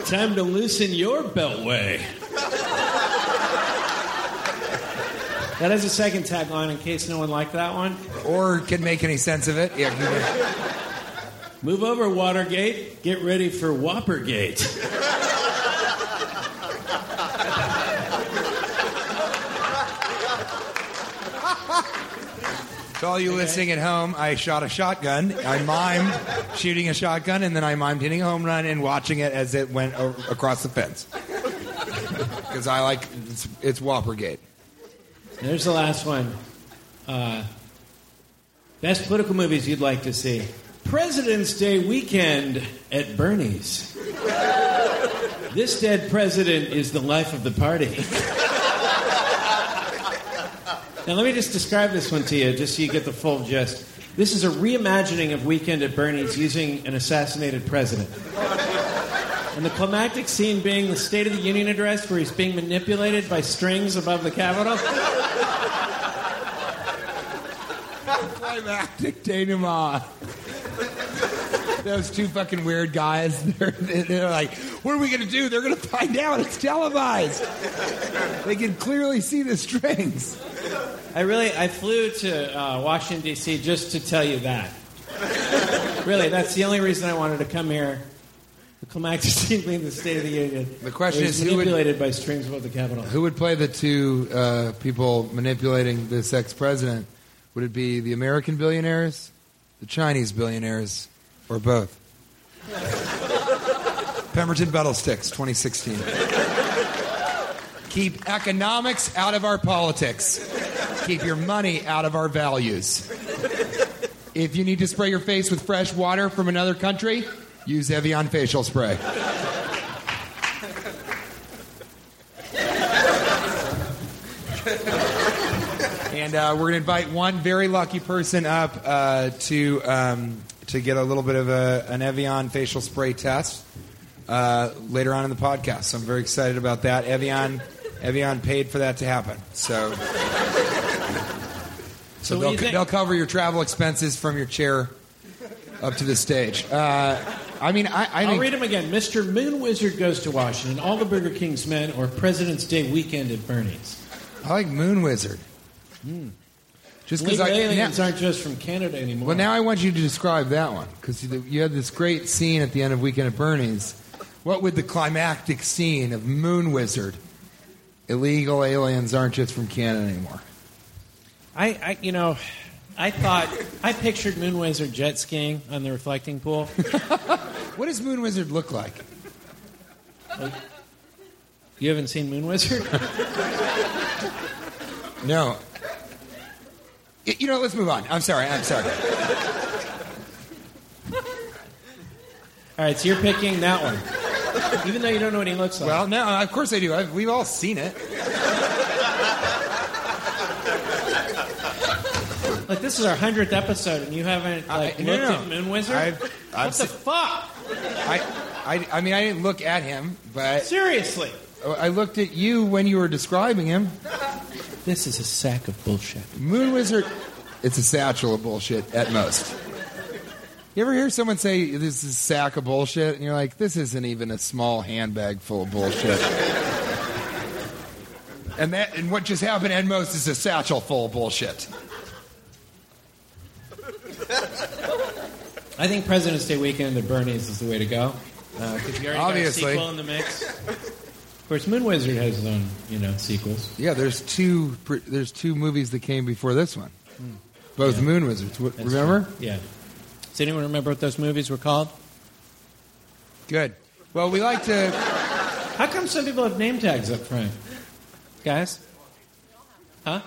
Time to loosen your beltway. That has a second tagline in case no one liked that one. or can make any sense of it. Yeah. Move over, Watergate. Get ready for Whoppergate. To all you listening at home, I shot a shotgun. I mimed shooting a shotgun, and then I mimed hitting a home run and watching it as it went o- across the fence. because I like it's, it's Whoppergate. There's the last one. Uh, best political movies you'd like to see. President's Day weekend at Bernie's. This dead president is the life of the party. now, let me just describe this one to you, just so you get the full gist. This is a reimagining of Weekend at Bernie's using an assassinated president. And the climactic scene being the State of the Union address where he's being manipulated by strings above the Capitol. Climactic denouement. Those two fucking weird guys, they're, they're like, what are we going to do? They're going to find out. It's televised. They can clearly see the strings. I really, I flew to uh, Washington D.C. just to tell you that. really, that's the only reason I wanted to come here. The climactic scene the State of the Union. The question is, who would- manipulated by strings above the Capitol. Who would play the two uh, people manipulating this ex president? Would it be the American billionaires, the Chinese billionaires, or both? Pemberton Buttlesticks, 2016. Keep economics out of our politics. Keep your money out of our values. If you need to spray your face with fresh water from another country, use Evian facial spray. And uh, we're going to invite one very lucky person up uh, to um, to get a little bit of a, an Evian facial spray test uh, later on in the podcast. So I'm very excited about that. Evian Evian paid for that to happen. So so, So they'll, they'll cover your travel expenses from your chair up to the stage. Uh, I mean, I, I I'll think read them again. Mr. Moon Wizard goes to Washington, all the Burger King's men, or President's Day weekend at Bernie's. I like Moon Wizard. Just because Illegal I aliens now- aren't just from Canada anymore. Well, now I want you to describe that one because you you had this great scene at the end of Weekend at Bernie's. What would the climactic scene of Moon Wizard? Illegal aliens aren't just from Canada anymore. I, I, you know, I thought I pictured Moon Wizard jet skiing on the reflecting pool. What does Moon Wizard look like? You haven't seen Moon Wizard? No. You know, let's move on. I'm sorry. I'm sorry. All right, so you're picking that one, even though you don't know what he looks like. Well, no, of course I do. I've, we've all seen it. like this is our hundredth episode, and you haven't like I- no, looked no. at Moon Wizard. I've- I've what the seen- fuck? I, I, I mean, I didn't look at him, but Seriously, I looked at you when you were describing him. this is a sack of bullshit. Moon Wizard, it's a satchel of bullshit at most. You ever hear someone say this is a sack of bullshit, and you're like, this isn't even a small handbag full of bullshit. and that, and what just happened at most is a satchel full of bullshit. I think President's Day weekend at Bernie's is the way to go. Uh, because you already Obviously. got a sequel in the mix. Of course, Moon Wizard has his own, you know, sequels. Yeah, there's two. There's two movies that came before this one. Both Moon Wizards. That's remember? true. Yeah. Does anyone remember what those movies were called? Good. Well, we like to. How come some people have name tags up front? Guys? Huh?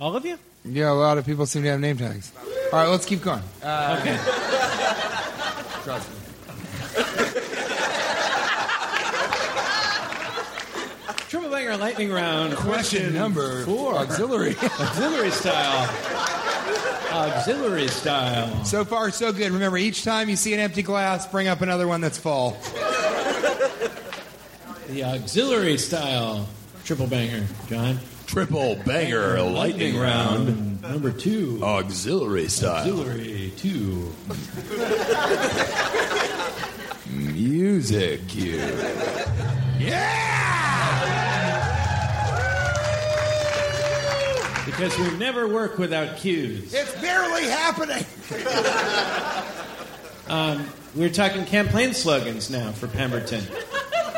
All of you? Yeah, a lot of people seem to have name tags. All right, let's keep going. Uh, Okay. trust me. Triple lightning round. Question number four. Auxiliary. Auxiliary style. Auxiliary style. So far, so good. Remember, each time you see an empty glass, bring up another one that's full. The auxiliary style. Triple banger. John? Triple banger lightning round. Number two. Auxiliary style. Auxiliary two. Music cue. Because we never work without cues. It's barely happening. Um, we're talking campaign slogans now for Pemberton.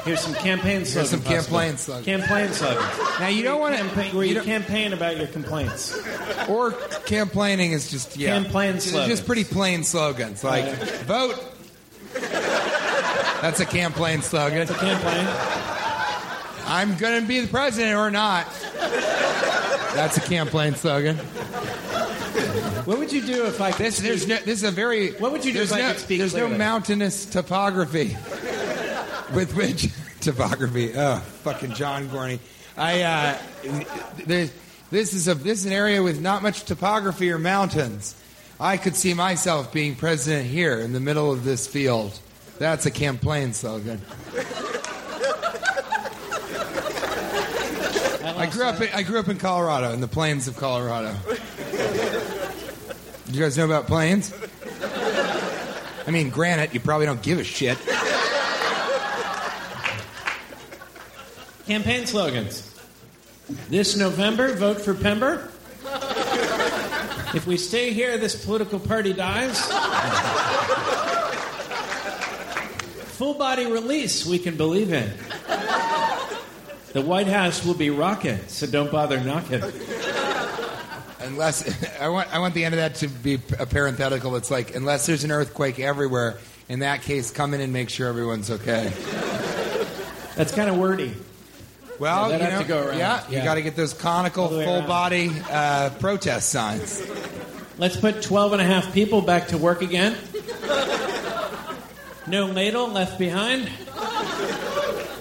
Here's some campaign slogans. some possible. campaign slogans. Campaign slogans. Now, you don't want Campaign, to. where You you, campaign about your complaints. or campaigning is just yeah. Campaign slogans. Just pretty plain slogans like vote. That's a campaign slogan. It's a campaign. I'm going to be the president or not. That's a campaign slogan. What would you do if I could This, there's no, this is a very. What would you do if I no, could speak There's no mountainous topography with which topography. Oh, fucking John Gorney. I uh, there's, this is a this is an area with not much topography or mountains. I could see myself being president here in the middle of this field. That's a campaign slogan. Grew up. In, I grew up in Colorado, in the plains of Colorado. Do you guys know about plains? I mean, granted, you probably don't give a shit. Campaign slogans. This November, vote for Pember. If we stay here, this political party dies. Full body release we can believe in. The White House will be rocking, so don't bother knocking. Unless I want, I want the end of that to be a parenthetical. It's like unless there's an earthquake everywhere. In that case, come in and make sure everyone's okay. That's kind of wordy. Well, Yeah, you have know, to go around. yeah, you got to get those conical, All the way full around. body uh, protest signs. Let's put 12 and a half people back to work again. No ladle left behind.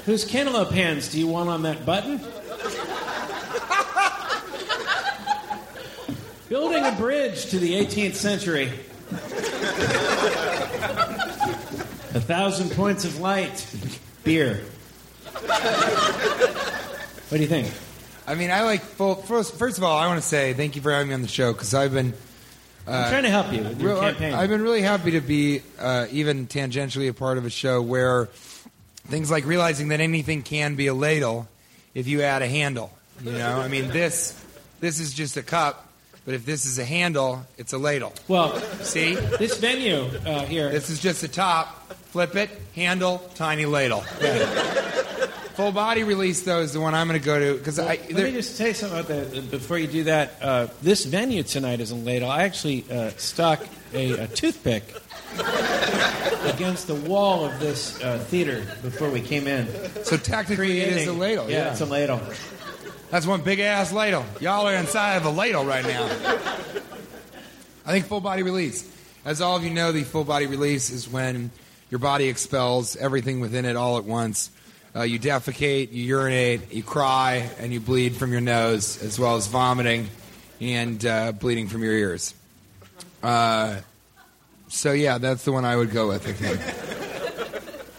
Whose cantaloupe hands do you want on that button? Building a bridge to the 18th century. A thousand points of light. Beer. What do you think? I mean, I like full. First, first of all, I want to say thank you for having me on the show because I've been. I'm trying to help you with your Real- campaign. I've been really happy to be uh, even tangentially a part of a show where things like realizing that anything can be a ladle if you add a handle. You know, I mean this this is just a cup, but if this is a handle, it's a ladle. well, See, this venue uh, here. this is just a top. Flip it, handle, tiny ladle. Full body release though is the one I'm going to go to because I. Let me just say something about that before you do that. Uh, this venue tonight is a ladle. I actually uh, stuck a, a toothpick against the wall of this uh, theater before we came in. so technically, it is a ladle. Yeah, Yeah, it's a ladle. That's one big ass ladle. Y'all are inside of a ladle right now. I think full body release. As all of you know, the full body release is when your body expels everything within it all at once. Uh, you defecate, you urinate, you cry, and you bleed from your nose, as well as vomiting and uh, bleeding from your ears. Uh, so, yeah, that's the one I would go with, I think.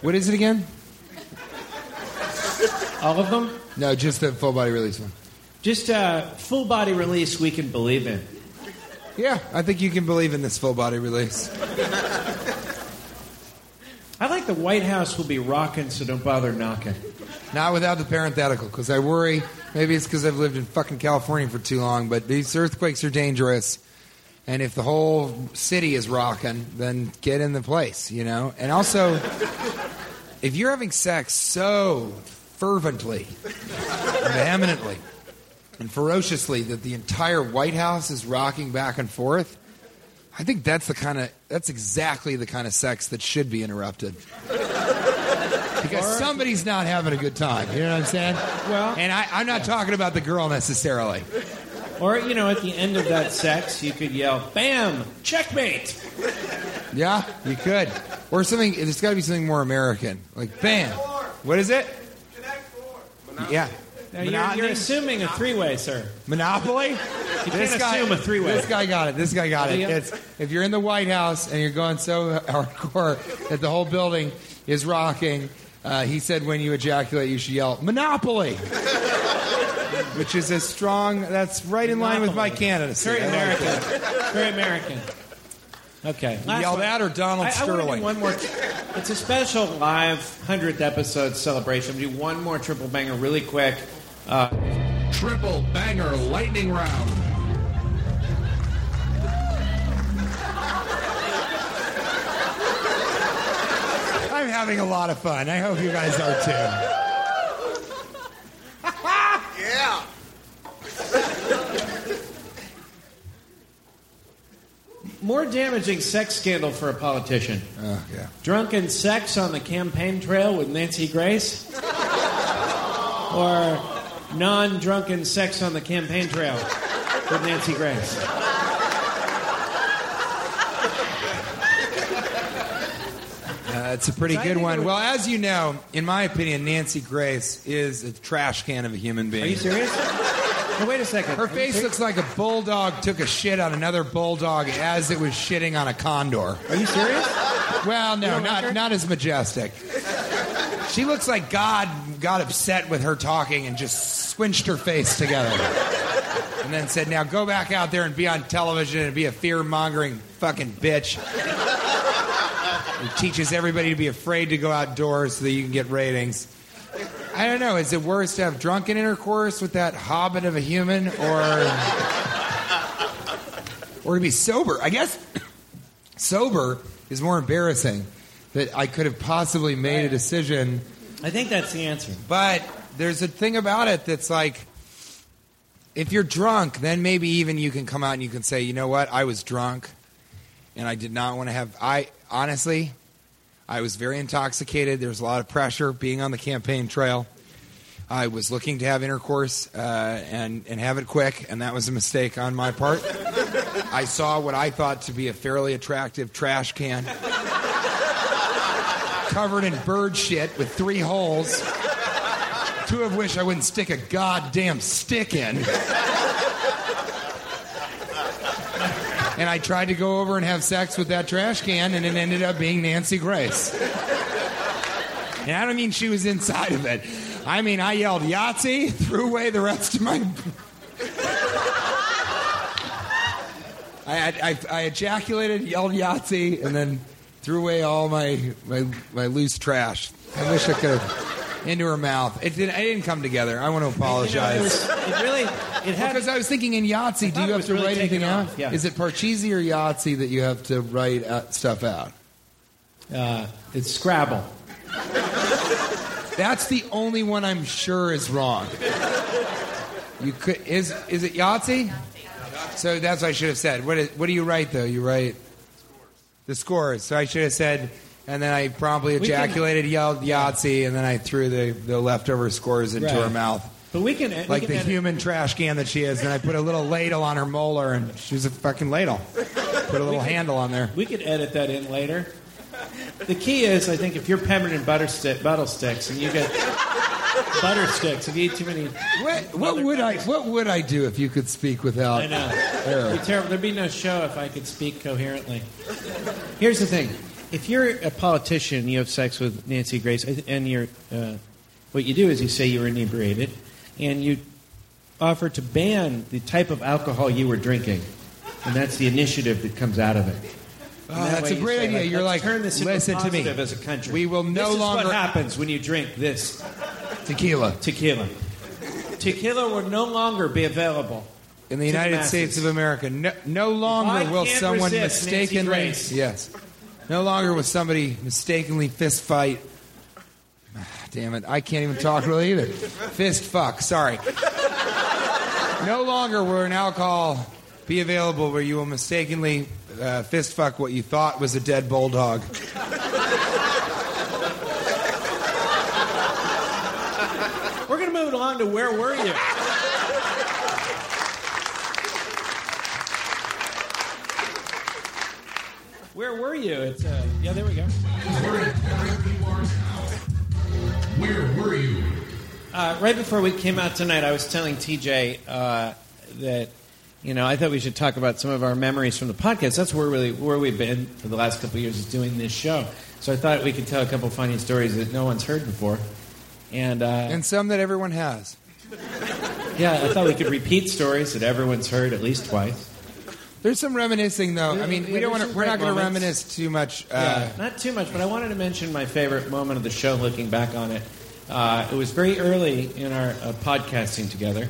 What is it again? All of them? No, just the full body release one. Just uh, full body release we can believe in. Yeah, I think you can believe in this full body release. I like the White House will be rocking, so don't bother knocking. Not without the parenthetical, because I worry. Maybe it's because I've lived in fucking California for too long, but these earthquakes are dangerous. And if the whole city is rocking, then get in the place, you know? And also, if you're having sex so fervently, and vehemently, and ferociously that the entire White House is rocking back and forth, I think that's the kind of that's exactly the kind of sex that should be interrupted. Because somebody's not having a good time. You know what I'm saying? Well- and I, I'm not talking about the girl necessarily. Or, you know, at the end of that sex, you could yell, BAM! Checkmate! Yeah, you could. Or something. There's got to be something more American, like bam. What is it? Yeah. Now, you're, you're assuming a three way, sir. Monopoly? You can't assume a three way. This guy got it. This guy got it. It's, if you're in the White House and you're going so hardcore that the whole building is rocking, uh, he said when you ejaculate, you should yell "Monopoly," which is a strong. That's right in line with my candidacy. Very American. Very American. Okay. You last yell one. that or Donald I, I wanna do Sterling? one more. It's a special live 100th episode celebration. We'll do one more triple banger really quick. Uh, Triple banger lightning round. I'm having a lot of fun. I hope you guys are too. Yeah. More damaging sex scandal for a politician. Oh, yeah. Drunken sex on the campaign trail with Nancy Grace. or non-drunken sex on the campaign trail with Nancy Grace? Uh, it's a pretty good one. Well, as you know, in my opinion, Nancy Grace is a trash can of a human being. Are you serious? Wait a second. Her face looks like a bulldog took a shit on another bulldog as it was shitting on a condor. Are you serious? Well, no, like not her? not as majestic. She looks like God got upset with her talking and just squinched her face together. And then said, Now go back out there and be on television and be a fear mongering fucking bitch. It teaches everybody to be afraid to go outdoors so that you can get ratings. I don't know. Is it worse to have drunken intercourse with that hobbit of a human or or to be sober? I guess sober is more embarrassing that I could have possibly made a decision. I think that's the answer. But there's a thing about it that's like, if you're drunk, then maybe even you can come out and you can say, you know what, I was drunk, and I did not want to have. I honestly, I was very intoxicated. There was a lot of pressure being on the campaign trail. I was looking to have intercourse uh, and and have it quick, and that was a mistake on my part. I saw what I thought to be a fairly attractive trash can covered in bird shit with three holes, two of which I wouldn't stick a goddamn stick in. And I tried to go over and have sex with that trash can, and it ended up being Nancy Grace. And I don't mean she was inside of it. I mean, I yelled Yahtzee, threw away the rest of my. I, I, I ejaculated, yelled Yahtzee, and then threw away all my, my, my loose trash. I wish I could have. Into her mouth. It, did, it didn't come together. I want to You know, apologize. it, was, it really it had Because I was thinking in Yahtzee, do you have to really write anything taken out? yeah. Is it Parcheesi or Yahtzee that you have to write uh, stuff out? uh, it's Scrabble. That's the only one I'm sure is wrong. You could is is it Yahtzee? So that's what I should have said. What is, what do you write though? You write the scores. So I should have said, and then I promptly We can- ejaculated, yelled Yahtzee, and then I threw the, the leftover scores into Right. her mouth. But we can we Like can the edit- human trash can that she is, and I put a little ladle on her molar, and she was a fucking ladle. Put a little handle on there. We could edit that in later. The key is, I think, if you're peppermint butter stick, bottle sticks, and you get butter sticks, if you eat too many, What, what would I what would I do if you could speak without? I know. It'd be terrible. There'd be no show if I could speak coherently. Here's the thing: if you're a politician, and you have sex with Nancy Grace, and you're, uh, what you do is you say you were inebriated, and you offer to ban the type of alcohol you were drinking, and that's the initiative that comes out of it. Oh, that that's a great idea. like, You're like, turn this listen to me. as a country. We will no this is longer what happens when you drink this tequila tequila. Tequila will no longer be available in the United. States of America. No, no longer will someone mistakenly yes, no longer will somebody mistakenly fist fight. Ah, Damn it! I can't even talk really either. Fist fuck. Sorry. No longer will an alcohol be available where you will mistakenly uh, fist fuck what you thought was a dead bulldog. We're going to move along to where were you? Where were you? It's uh, yeah, there we go. Where were you? Uh, right before we came out tonight, I was telling TJ uh, that you know I thought we should talk about some of our memories from the podcast. That's where really where we've been for the last couple of years is doing this show. So I thought we could tell a couple funny stories that no one's heard before. And uh, And some that everyone has. yeah, I thought we could repeat stories that everyone's heard at least twice. There's some reminiscing, though. I mean, we don't want to. We're not going to reminisce too much. Uh, Yeah, not too much, but I wanted to mention my favorite moment of the show. Looking back on it, uh, it was very early in our uh, podcasting together,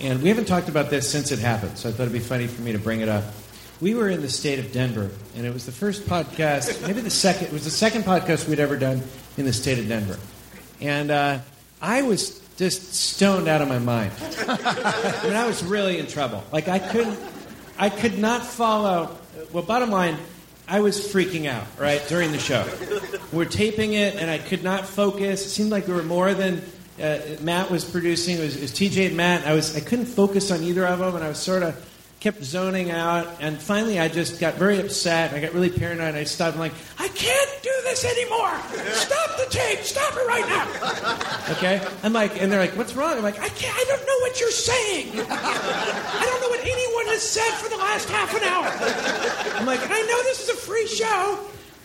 and we haven't talked about this since it happened. So I thought it'd be funny for me to bring it up. We were in the state of Denver, and it was the first podcast, maybe the second. It was the second podcast we'd ever done in the state of Denver, and uh, I was just stoned out of my mind. I mean, I was really in trouble. Like I couldn't, I could not follow. Well, bottom line, I was freaking out right during the show. We're taping it, and I could not focus. It seemed like there were more than uh, Matt was producing. It was, it was TJ and Matt. I was I couldn't focus on either of them, and I was sort of kept zoning out. And finally, I just got very upset. I got really paranoid. I stopped. I'm like, I can't do this anymore. Stop the tape. Stop it right now. Okay. I'm like, and they're like, what's wrong? I'm like, I can't. I don't know what you're saying. I don't know what anyone has said for the last half an hour. I'm like, I know this is a free show.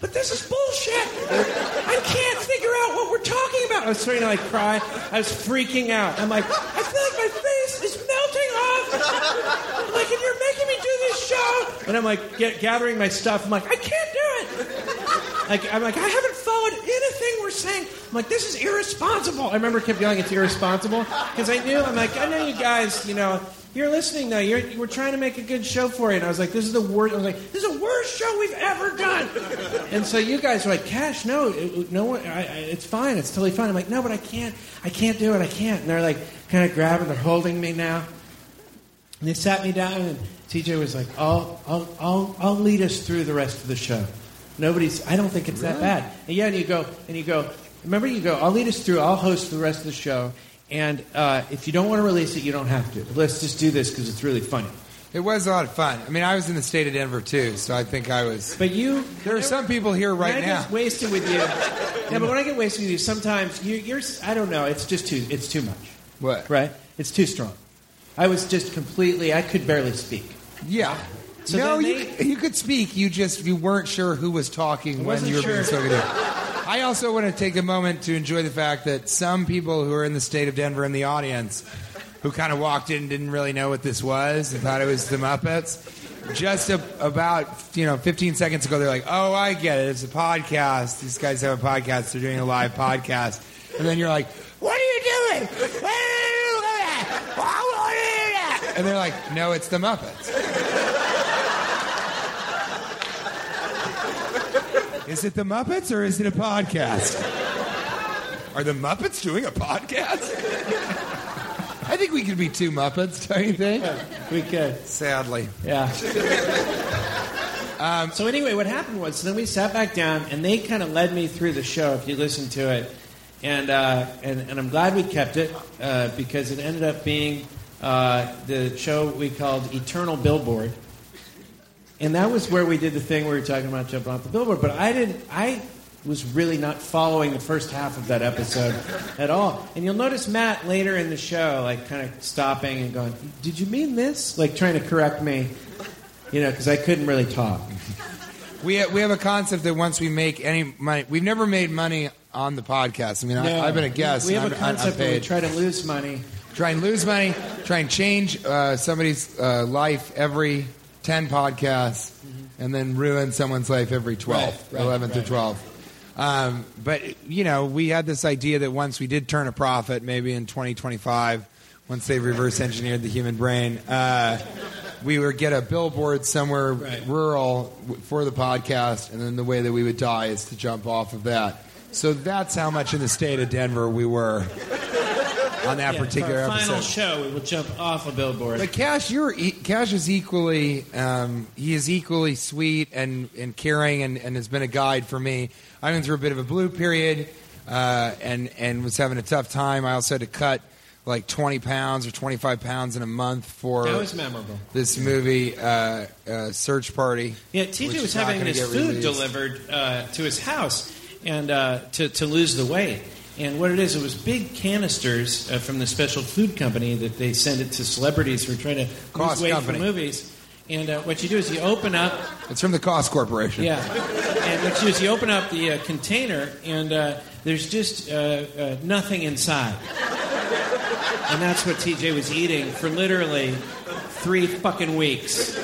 But this is bullshit. I can't figure out what we're talking about. I was starting to like cry. I was freaking out. I'm like, I feel like my face is melting off. I'm like, and you're making me do this show. And I'm like, get, gathering my stuff. I'm like, I can't do it. Like, I'm like, I haven't followed anything we're saying. I'm like, this is irresponsible. I remember kept yelling, it's irresponsible because I knew. I'm like, I know you guys. You know, you're listening now. You're, we're trying to make a good show for you. And I was like, this is the worst. I was like, this is the worst show we've ever done. And so you guys were like, Cash, no, it, no one. I, I, it's fine. It's totally fine. I'm like, no, but I can't. I can't do it. I can't. And they're like, kind of grabbing. They're holding me now. And they sat me down, and TJ was like, I'll, I'll, I'll, I'll lead us through the rest of the show. Nobody's, I don't think it's that bad. And yeah, and you go, and you go, remember, you go, I'll lead us through, I'll host the rest of the show. And uh, if you don't want to release it, you don't have to. But let's just do this because it's really funny. It was a lot of fun. I mean, I was in the state of Denver too, so I think I was. But you, There are some people here right when I now. get wasted with you. yeah, but when I get wasted with you, sometimes you, you're. I don't know. It's just too. It's too much. What? Right? It's too strong. I was just completely. I could barely speak. Yeah. So no, then you, you could speak. You just you weren't sure who was talking when you were being sure. spoken to. I also want to take a moment to enjoy the fact that some people who are in the state of Denver in the audience, who kind of walked in and didn't really know what this was and thought it was the Muppets, just a, about you know 15 seconds ago they're like, "Oh, I get it. It's a podcast. These guys have a podcast. They're doing a live podcast." And then you're like, "What are you doing? What are you doing? What are you doing?" And they're like, "No, it's the Muppets." Is it the Muppets or is it a podcast? Are the Muppets doing a podcast? I think we could be two Muppets, don't you think? We could. Sadly. Yeah. um, so anyway, what happened was then we sat back down and they kind of led me through the show. If you listen to it, and uh, and, and I'm glad we kept it uh, because it ended up being uh, the show we called Eternal Billboard. And that was where we did the thing where we were talking about jumping off the billboard. But I didn't. I was really not following the first half of that episode at all. And you'll notice Matt later in the show, like kind of stopping and going, "Did you mean this?" Like trying to correct me, you know, because I couldn't really talk. We have, we have a concept that once we make any money, we've never made money on the podcast. I mean, No. I, I've been a guest. We have a I'm- I'm concept where we try to lose money. try and lose money, try and change uh, somebody's uh, life every 10 podcasts, and then ruin someone's life every 12, Right, right, 11 to right. 12. Um, but, you know, we had this idea that once we did turn a profit, maybe in 2025, once they reverse engineered the human brain, uh, we would get a billboard somewhere rural for the podcast, and then the way that we would die is to jump off of that. So that's how much in the state of Denver we were on that Yeah, particular our episode. final show, we will jump off a billboard. But Cash, you're e- Cash is equally um, he is equally sweet and, and caring and, and has been a guide for me. I went through a bit of a blue period uh, and and was having a tough time. I also had to cut like 20 pounds or 25 pounds in a month for that was memorable. this movie uh, uh, Search Party. Yeah, TJ was having his food released. delivered uh, to his house, and uh, to to lose the weight. And what it is, it was big canisters uh, from the special food company that they send it to celebrities who are trying to Cost lose weight company. for movies. And uh, what you do is you open up, It's from the Cost Corporation. yeah, and what you do is you open up the uh, container, and uh, there's just uh, uh, nothing inside. And that's what TJ was eating for literally three fucking weeks.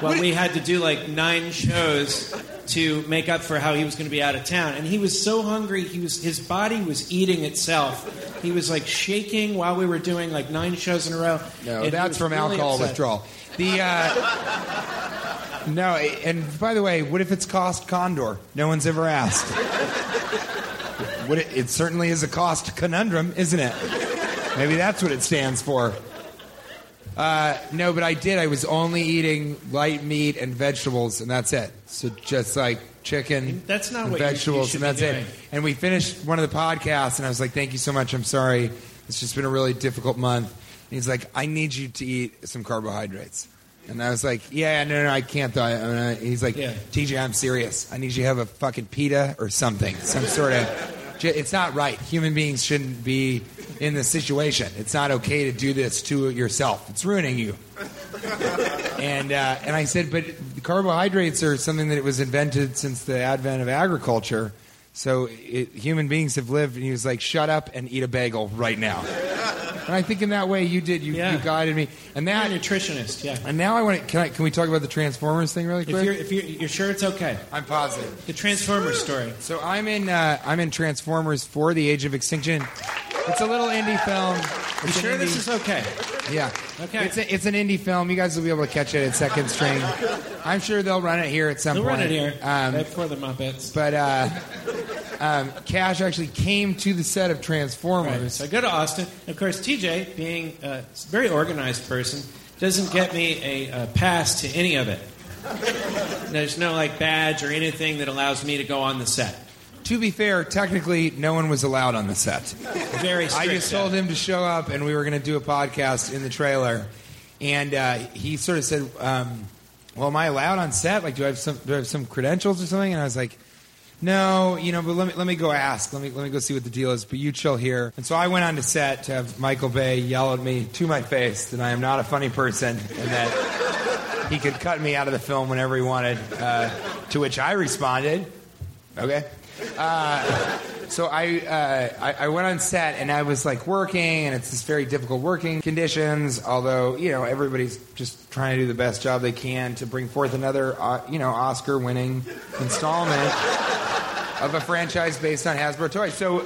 While we had to do like nine shows to make up for how he was going to be out of town. And he was so hungry, he was his body was eating itself. He was like shaking while we were doing like nine shows in a row. No, And that's from really alcohol upset. withdrawal. The uh, no, and by the way, what if it's cost condor? No one's ever asked. What it, it certainly is a cost conundrum, isn't it? Maybe that's what it stands for. Uh, no, but I did. I was only eating light meat and vegetables, and that's it. So just like chicken, That's not and what you- you vegetables, should and that's it. And we finished one of the podcasts, and I was like, "Thank you so much. I'm sorry. It's just been a really difficult month." And he's like, "I need you to eat some carbohydrates." And I was like, "Yeah, no, no, I can't." Though. I he's like, Yeah. "TJ, I'm serious. I need you to have a fucking pita or something, some sort of." It's not right. Human beings shouldn't be in this situation. It's not okay to do this to yourself. It's ruining you. And uh, and I said, but carbohydrates are something that was invented since the advent of agriculture. So it, human beings have lived. And he was like, "Shut up and eat a bagel right now." And I think in that way you did. You, Yeah. you guided me. And that a nutritionist, yeah. and now I want to. Can I? Can we talk about the Transformers thing really If quick? you're, if you're, you're sure it's okay. I'm positive. The Transformers story. So I'm in. Uh, I'm in Transformers for the Age of Extinction. It's a little indie film. You It's an sure this is okay? Yeah. Okay. It's, a, it's an indie film. You guys will be able to catch it at second string. I'm sure they'll run it here at some They'll point. run it here. Um, right before the Muppets. but uh, um, Cash actually came to the set of Right. Transformers. So I go to Austin. Of course, TJ, being a very organized person, doesn't get me a, uh pass to any of it. There's no like badge or anything that allows me to go on the set. To be fair, technically, no one was allowed on the set. Very strict, I just told him to show up, and we were going to do a podcast in the trailer. And uh, he sort of said, um, "Well, am I allowed on set? Like, do I have some do I have some credentials or something?" And I was like, "No, you know, but let me let me go ask. Let me let me go see what the deal is. But you chill here." And so I went on to set to have Michael Bay yell at me to my face that I am not a funny person and that he could cut me out of the film whenever he wanted. Uh, to which I responded, "Okay." Uh, so I, uh, I I went on set and I was like working, and it's this very difficult working conditions. Although you know everybody's just trying to do the best job they can to bring forth another uh, you know Oscar-winning installment of a franchise based on Hasbro toys. So.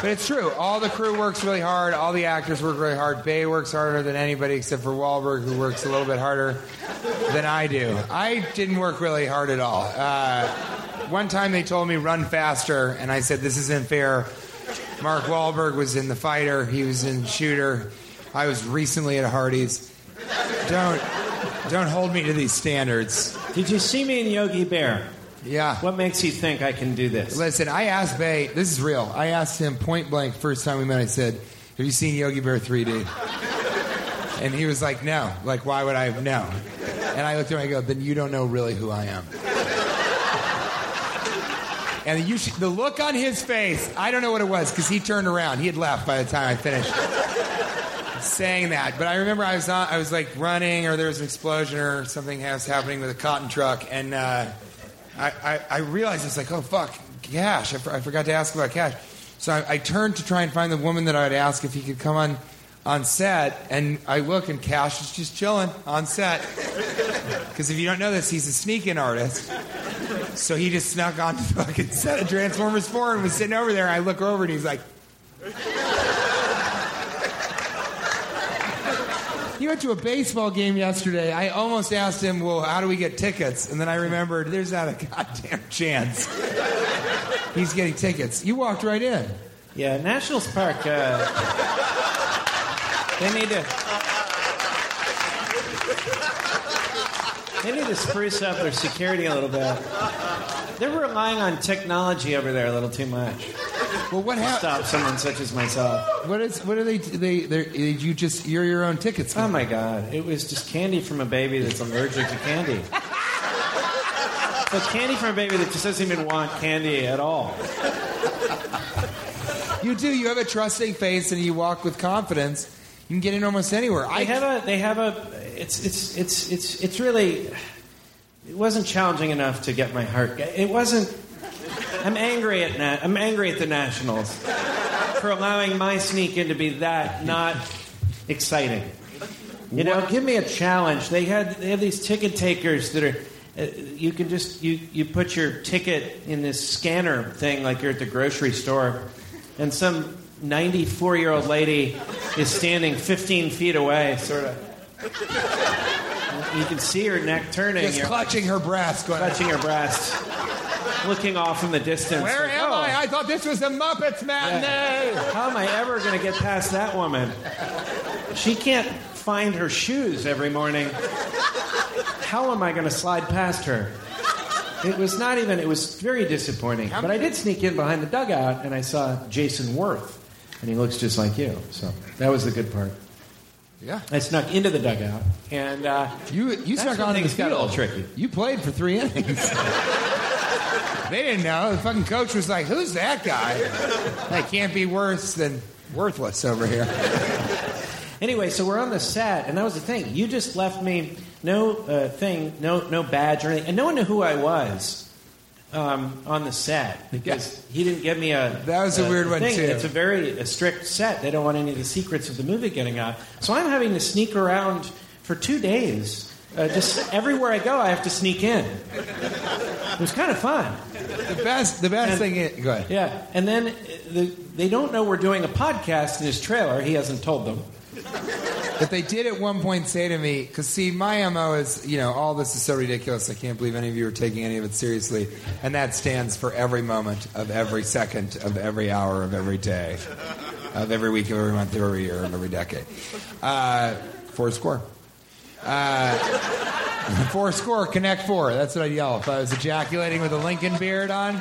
But it's true. All the crew works really hard. All the actors work really hard. Bay works harder than anybody except for Wahlberg, who works a little bit harder than I do. I didn't work really hard at all. Uh, one time they told me run faster, and I said this isn't fair. Mark Wahlberg was in The Fighter. He was in Shooter. I was recently at Hardee's. Don't don't hold me to these standards. Did you see me in Yogi Bear? Yeah. What makes you think I can do this? Listen, I asked Bay. This is real. I asked him point blank first time we met. I said, "Have you seen Yogi Bear 3D?" And he was like, "No." Like, why would I know? And I looked at him. And I go, "Then you don't know really who I am." And you should, the look on his face, I don't know what it was because he turned around. He had left by the time I finished saying that. But I remember I was on, I was like running, or there was an explosion, or something was happening with a cotton truck, and uh, I, I, I realized it's like, oh fuck, cash. I, for- I forgot to ask about cash. So I, I turned to try and find the woman that I'd ask if he could come on on set, and I look, and Cash is just chilling on set. Because if you don't know this, he's a sneak-in artist. So he just snuck on the fucking set of Transformers 4 and was sitting over there. I look over and he's like, He went to a baseball game yesterday. I almost asked him, "Well, how do we get tickets?" And then I remembered, there's not a goddamn chance he's getting tickets. You walked right in. Yeah, Nationals Park. Uh, they need to. They need to spruce up their security a little bit. They're relying on technology over there a little too much. Well, what happened? Stop someone such as myself. What is? What are they? They? They? You just? You're your own tickets. Oh my God! It was just candy from a baby that's allergic to candy. But candy from a baby that just doesn't even want candy at all. You do. You have a trusting face, and you walk with confidence. You can get in almost anywhere. They have a. They have a. It's. It's. It's. It's. It's really. It wasn't challenging enough to get my heart. It wasn't. I'm angry at. Na- I'm angry at the Nationals for allowing my sneak in to be that not exciting. You know, give me a challenge. They had. They have these ticket takers that are. Uh, you can just you you put your ticket in this scanner thing like you're at the grocery store, and some 94 year old lady is standing 15 feet away, sort of. You can see her neck turning. Just You're clutching her breast. Going, clutching her breast, looking off in the distance. Where like, am "Oh, I? I thought this was the Muppets matinee. How am I ever going to get past that woman? She can't find her shoes every morning. How am I going to slide past her? It was not even. It was very disappointing. But I did sneak in behind the dugout, and I saw Jason Werth, and he looks just like you. So that was the good part. Yeah. I snuck into the dugout, and uh, You you snuck on the things got a little field. tricky. You played for three innings. they didn't know. The fucking coach was like, "Who's that guy? That can't be worse than worthless over here." Anyway, so we're on the set, and that was the thing. You just left me no uh, thing, no no badge or anything, and no one knew who I was um, on the set because he didn't give me a. That was a weird one, thing. too. It's a very a strict set. They don't want any of the secrets of the movie getting out. So I'm having to sneak around for two days. Uh, just everywhere I go, I have to sneak in. It was kind of fun. The best the best And- thing. Is, go ahead. Yeah, and then uh, the, they don't know we're doing a podcast in his trailer. He hasn't told them. But they did at one point say to me, because see, my MO is, you know, all this is so ridiculous, I can't believe any of you are taking any of it seriously. And that stands for every moment of every second of every hour of every day, of every week of every month of every year of every decade. Uh, four score. Uh, four score, connect four. That's what I'd yell if I was ejaculating with a Lincoln beard on.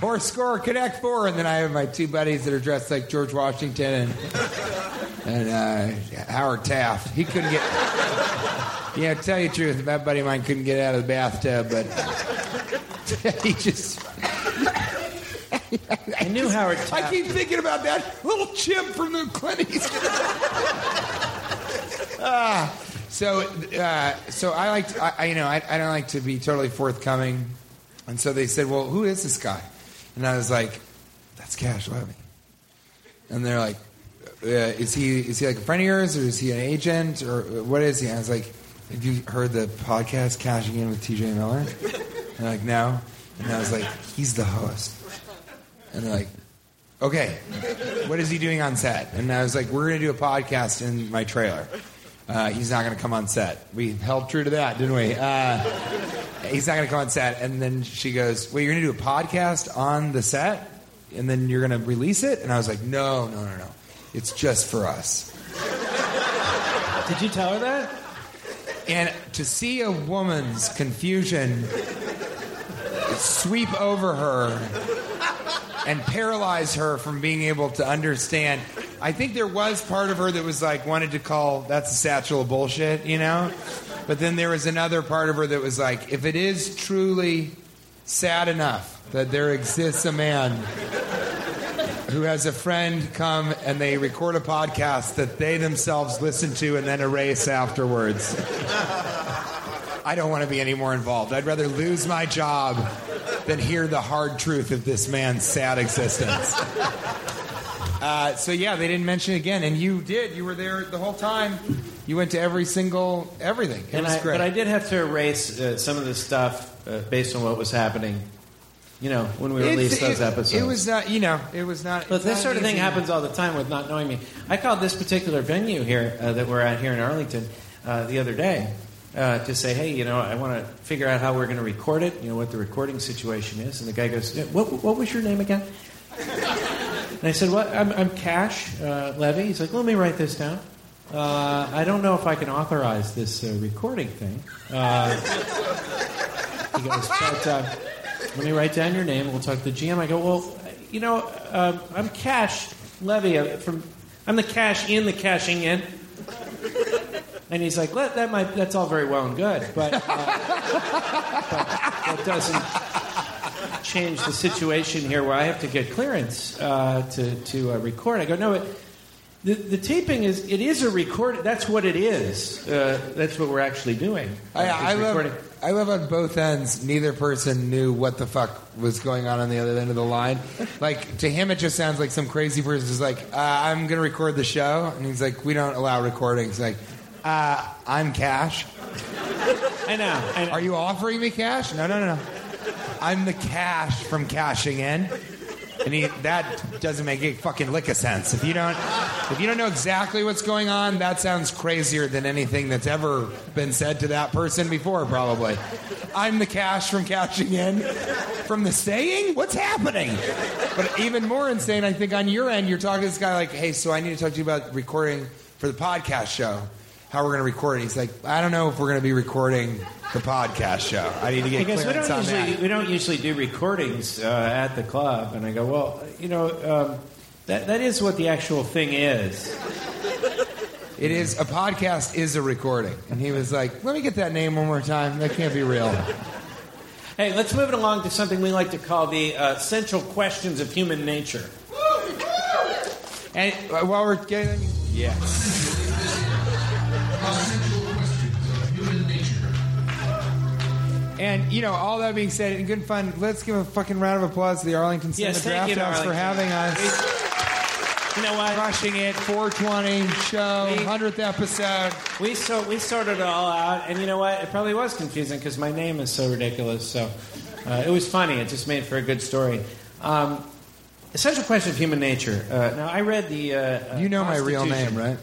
Four score, connect four, and then I have my two buddies that are dressed like George Washington and and uh, Howard Taft. He couldn't get. Yeah, tell you the truth, that buddy of mine couldn't get out of the bathtub, but he just. I knew Howard. I keep thinking about that little chimp from the Clint Eastwood. Ah, so, uh, so I like, to, I, you know, I, I don't like to be totally forthcoming, and so they said, "Well, who is this guy?" And I was like, "That's Cash Levy." And they're like, uh, "Is he is he like a friend of yours, or is he an agent, or what is he?" And I was like, "Have you heard the podcast Cashing In with T.J. Miller?" And like, "No." And I was like, "He's the host." And they're like, okay, what is he doing on set? And I was like, we're going to do a podcast in my trailer. Uh, he's not going to come on set. We held true to that, didn't we? Uh, he's not going to come on set. And then she goes, well, you're going to do a podcast on the set? And then you're going to release it? And I was like, no, no, no, no. It's just for us. Did you tell her that? And to see a woman's confusion sweep over her and paralyze her from being able to understand. I think there was part of her that was like wanted to call that's a satchel of bullshit, you know? But then there was another part of her that was like, if it is truly sad enough that there exists a man who has a friend come and they record a podcast that they themselves listen to and then erase afterwards. I don't want to be any more involved. I'd rather lose my job than hear the hard truth of this man's sad existence. Uh, so yeah, they didn't mention it again, and you did. You were there the whole time. You went to every single everything. It And was I, great. but I did have to erase uh, some of the stuff uh, based on what was happening. You know, when we released those it, epissodes. It was not, you know, it was not. But this not sort of thing easy. happens all the time with not knowing me. I called this particular venue here uh, that we're at here in Arlington uh, the other day uh, to say, hey, you know, I want to figure out how we're going to record it, you know, what the recording situation is. And the guy goes, "Yeah, what, what was your name again? And I said, well, I'm, I'm Cash uh, Levy. He's like, let me write this down. Uh, I don't know if I can authorize this uh, recording thing. Uh, he goes, but uh, let me write down your name. We'll talk to the GM. I go, well, you know, uh, I'm Cash Levy I'm from. I'm the cash in, the cashing in. And he's like, that might, that's all very well and good, but, uh, but that doesn't change the situation here where I have to get clearance uh, to, to uh, record. I go, no, it, the, the taping is, it is a record. That's what it is. Uh, that's what we're actually doing. I, I love. I love on both ends. Neither person knew what the fuck was going on on the other end of the line. Like to him, it just sounds like some crazy person is like, uh, "I'm going to record the show," and he's like, "We don't allow recordings." Like, uh, "I'm Cash." I know. I know. Are you offering me cash? No, no, no, no. I'm the cash from cashing in. And he, that doesn't make a fucking lick of sense. If you don't, if you don't know exactly what's going on, that sounds crazier than anything that's ever been said to that person before. Probably. I'm the cash from cashing in. From the saying, what's happening? But even more insane, I think on your end, you're talking to this guy like, "Hey, so I need to talk to you about recording for the podcast show." How we're going to record it. He's like, I don't know if we're going to be recording the podcast show. I need to get because we don't on usually that. we don't usually do recordings uh, at the club, and I go, well, you know, um, that that is what the actual thing is. It is a podcast is a recording, and he was like, "Let me get that name one more time. That can't be real." Hey, let's move it along to something we like to call the uh, central questions of human nature. And uh, while we're getting, yes, and you know, all that being said, and good fun. Let's give a fucking round of applause to the Arlington Cinema Yes, thank Draft House for having us. You know what? Crushing it, 420 show, 100th episode. We so we sorted it all out, and you know what? It probably was confusing because my name is so ridiculous. So uh, it was funny. It just made for a good story. Um, essential question of human nature. Uh, now I read the. Uh, uh, You know my real name, right?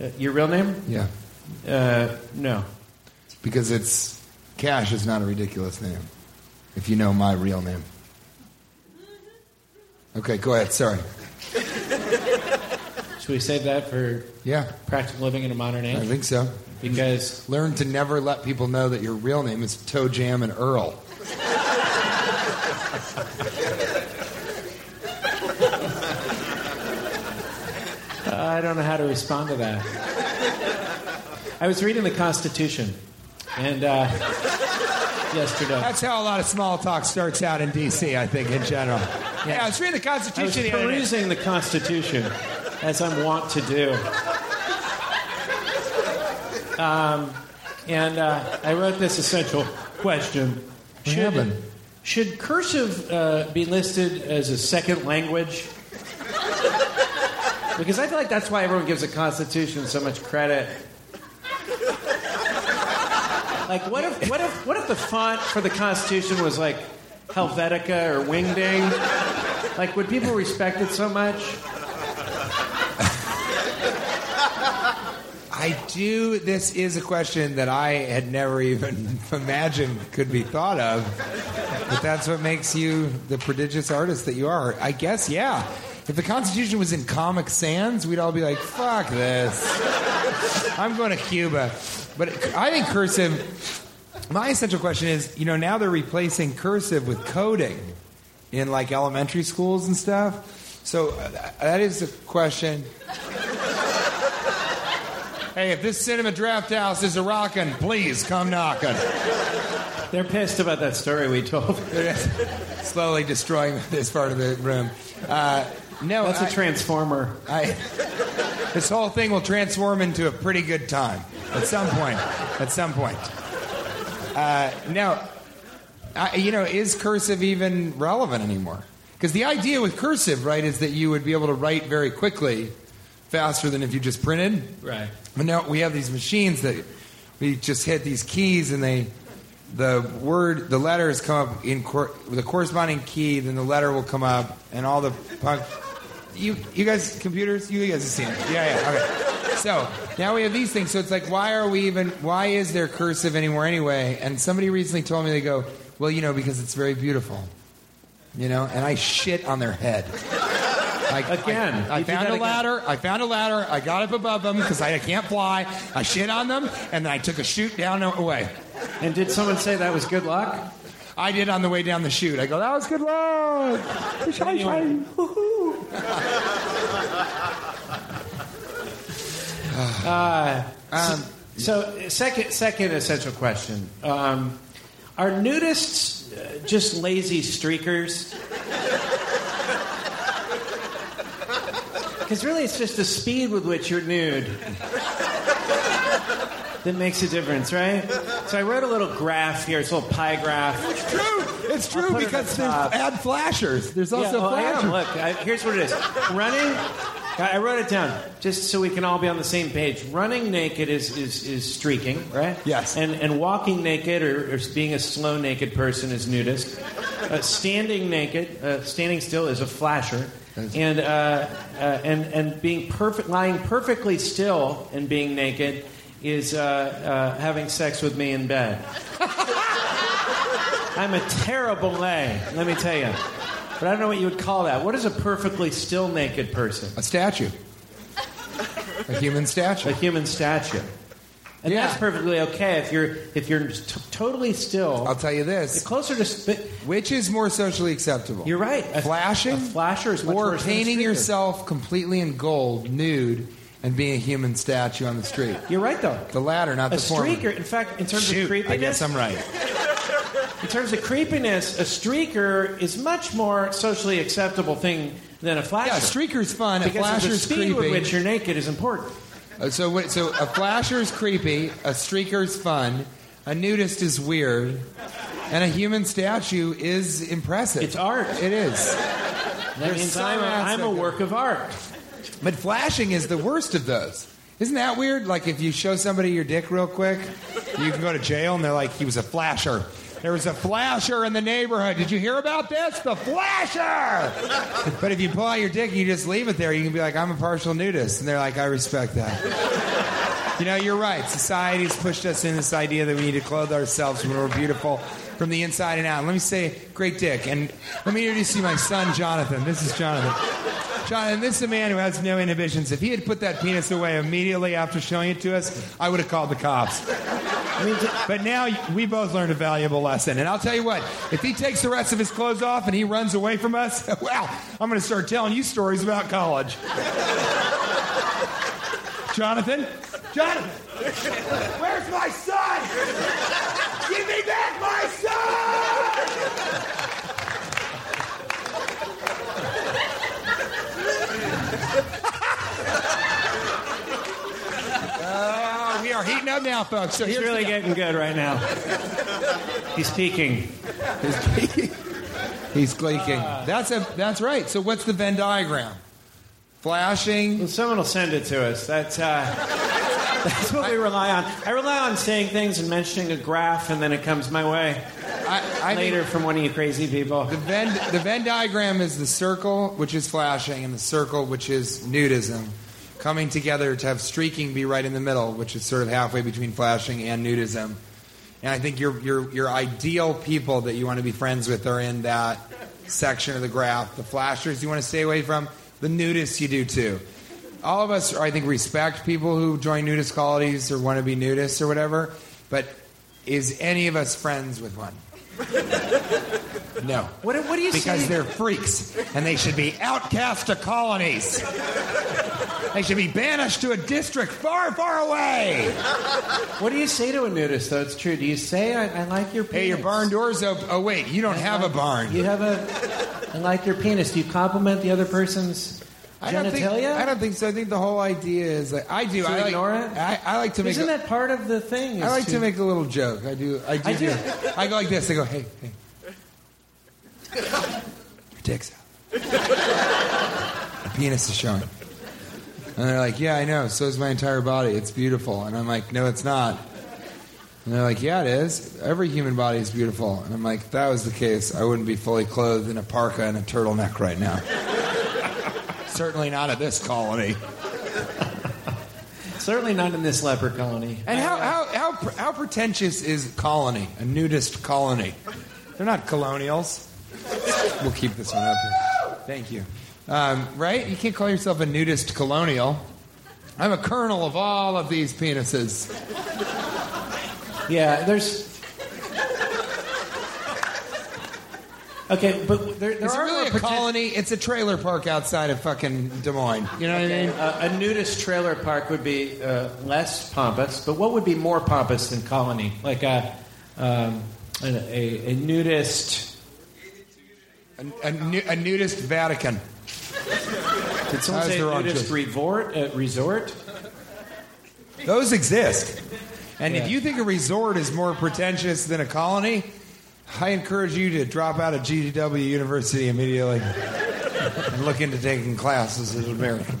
Uh, your real name? Yeah, Uh, no. because it's Cash is not a ridiculous name. If you know my real name. Okay, go ahead. Sorry. Should we save that for Yeah, practical living in a modern age? I think so. Because Learn to never let people know that your real name is Toe Jam and Earl. I don't know how to respond to that. I was reading the Constitution, and uh, yesterday. That's how a lot of small talk starts out in D.C., I think, in general. Yeah, I was reading the Constitution. I was Constitution the perusing the Constitution, as I'm wont to do. Um, and uh, I wrote this essential question: What happened? should cursive uh, be listed as a second language? Because I feel like that's why everyone gives the Constitution so much credit. Like, what if, what if, what if the font for the Constitution was like Helvetica or Wingding? Like, would people respect it so much? I do. This is a question that I had never even imagined could be thought of. But that's what makes you the prodigious artist that you are. I guess, yeah. If the Constitution was in Comic Sans, we'd all be like, fuck this. I'm going to Cuba. But I think cursive, my essential question is you know, now they're replacing cursive with coding in like elementary schools and stuff. So uh, that is a question. Hey, if this cinema draft house is a rockin', please come knocking. They're pissed about that story we told. Slowly destroying this part of the room. Uh, no, That's a I- transformer. I, this whole thing will transform into a pretty good time at some point. At some point. Uh, now, I, you know, is cursive even relevant anymore? Because the idea with cursive, right, is that you would be able to write very quickly, faster than if you just printed. Right. But now we have these machines that we just hit these keys and they, the word, the letters come up in cor- with a corresponding key, then the letter will come up, and all the punk. You, you guys, computers, you guys have seen it. Yeah, yeah, okay. So now we have these things. So it's like, why are we even? Why is there cursive anymore anyway? And somebody recently told me they go, well, you know, because it's very beautiful. You know, and I shit on their head. Like, Again, I, I found a again. ladder. I found a ladder. I got up above them because I can't fly. I shit on them, and then I took a chute down away. And did someone say that was good luck? I did on the way down the chute. I go, that was good luck. Woo-hoo. Um, so, second, second essential question: um, Are nudists uh, just lazy streakers? Because really, it's just the speed with which you're nude that makes a difference, right? So I wrote a little graph here. It's a little pie graph. It's true. It's true because there's the top. add flashers. There's also yeah, well, I flashers. am. Look, I, here's what it is. Running. I I wrote it down just so we can all be on the same page. Running naked is, is, is streaking, right? Yes. And and walking naked or, or being a slow naked person is nudist. Uh, standing naked, uh, standing still is a flasher. And uh, uh, and and being perfect, lying perfectly still and being naked is uh, uh, having sex with me in bed. I'm a terrible lay, let me tell you. But I don't know what you would call that. What is a perfectly still naked person? A statue. A human statue. A human statue. And Yeah. that's perfectly okay if you're if you're t- totally still. I'll tell you this. the closer to sp- Which is more socially acceptable? you're right. A, Flashing? a flasher is or worse painting yourself completely in gold, nude, and being a human statue on the street. You're right though. The latter, not A the former. A streaker, in fact, in terms Shoot, of creepiness, I guess I'm right. in terms of creepiness, a streaker is much more socially acceptable thing than a flasher. Yeah, a streaker's fun. A because of the flasher's speed creepy. with which you're naked is important. Uh, So, so a flasher's creepy, a streaker's fun, a nudist is weird, and a human statue is impressive. It's art. It is. That There's means I'm a, I'm a work of art. But flashing is the worst of those. Isn't that weird? Like if you show somebody your dick real quick, you can go to jail and they're like, he was a flasher. There was a flasher in the neighborhood. Did you hear about this? The flasher! But if you pull out your dick and you just leave it there, you can be like, I'm a partial nudist. And they're like, I respect that. You know, you're right. Society's pushed us in this idea that we need to clothe ourselves when we're beautiful from the inside and out. Let me say, great dick. And let me introduce you my son, Jonathan. This is Jonathan. Jonathan, this is a man who has no inhibitions. If he had put that penis away immediately after showing it to us, I would have called the cops. But now we both learned a valuable lesson. And I'll tell you what, if he takes the rest of his clothes off and he runs away from us, well, I'm going to start telling you stories about college. Jonathan? Jonathan! Where's my son? Give me back my son! Oh, we are heating up now, folks. So He's here's really getting good right now. He's peaking. He's gleeking. That's a that's right. So what's the Venn diagram? Flashing. Well, someone will send it to us. That's uh, that's what we rely on. I rely on saying things and mentioning a graph, and then it comes my way I, I later think from one of you crazy people. the Venn the Venn diagram is the circle, which is flashing, and the circle, which is nudism, coming together to have streaking be right in the middle, which is sort of halfway between flashing and nudism. And I think your your your ideal people that you want to be friends with are in that section of the graph. The flashers you want to stay away from. The nudists you do too. All of us, I think, respect people who join nudist colonies or want to be nudists or whatever. But is any of us friends with one? No. What, do- what do you say? Because say? they're freaks and they should be outcast to colonies. They should be banished to a district far, far away. What do you say to a nudist, though? It's true. Do you say, I, I like your penis? Hey, your barn door's open. Oh, wait, you don't have a barn. You have a, I like your penis. Do you compliment the other person's I don't, think, genitalia? I don't think so. I think the whole idea is that I do. To I like, ignore it? I, I like to make. Isn't a, that part of the thing? I like to make a little joke. I do. I do. I do. I go like this. I go, hey, hey. Your dick's out. My penis is showing. And they're like, yeah, I know. So is my entire body. It's beautiful. And I'm like, no, it's not. And they're like, yeah, it is. Every human body is beautiful. And I'm like, if that was the case, I wouldn't be fully clothed in a parka and a turtleneck right now. Certainly not at this colony. Certainly not in this leper colony. And how, how, how, how pretentious is colony, a nudist colony? They're not colonials. We'll keep this one up here. Thank you. Um, right? You can't call yourself a nudist colonial. I'm a colonel of all of these penises. Yeah, there's. Okay, but there, there Is it are really a poten- colony? It's a trailer park outside of fucking Des Moines. You know what I mean? Uh, a nudist trailer park would be uh, less pompous, but what would be more pompous than colony? Like a um, a, a, a nudist. A, a, nu- a nudist Vatican. Did someone say nudist choice. resort? Uh, resort? Those exist. And Yeah. if you think a resort is more pretentious than a colony, I encourage you to drop out of GW University immediately and look into taking classes as an American.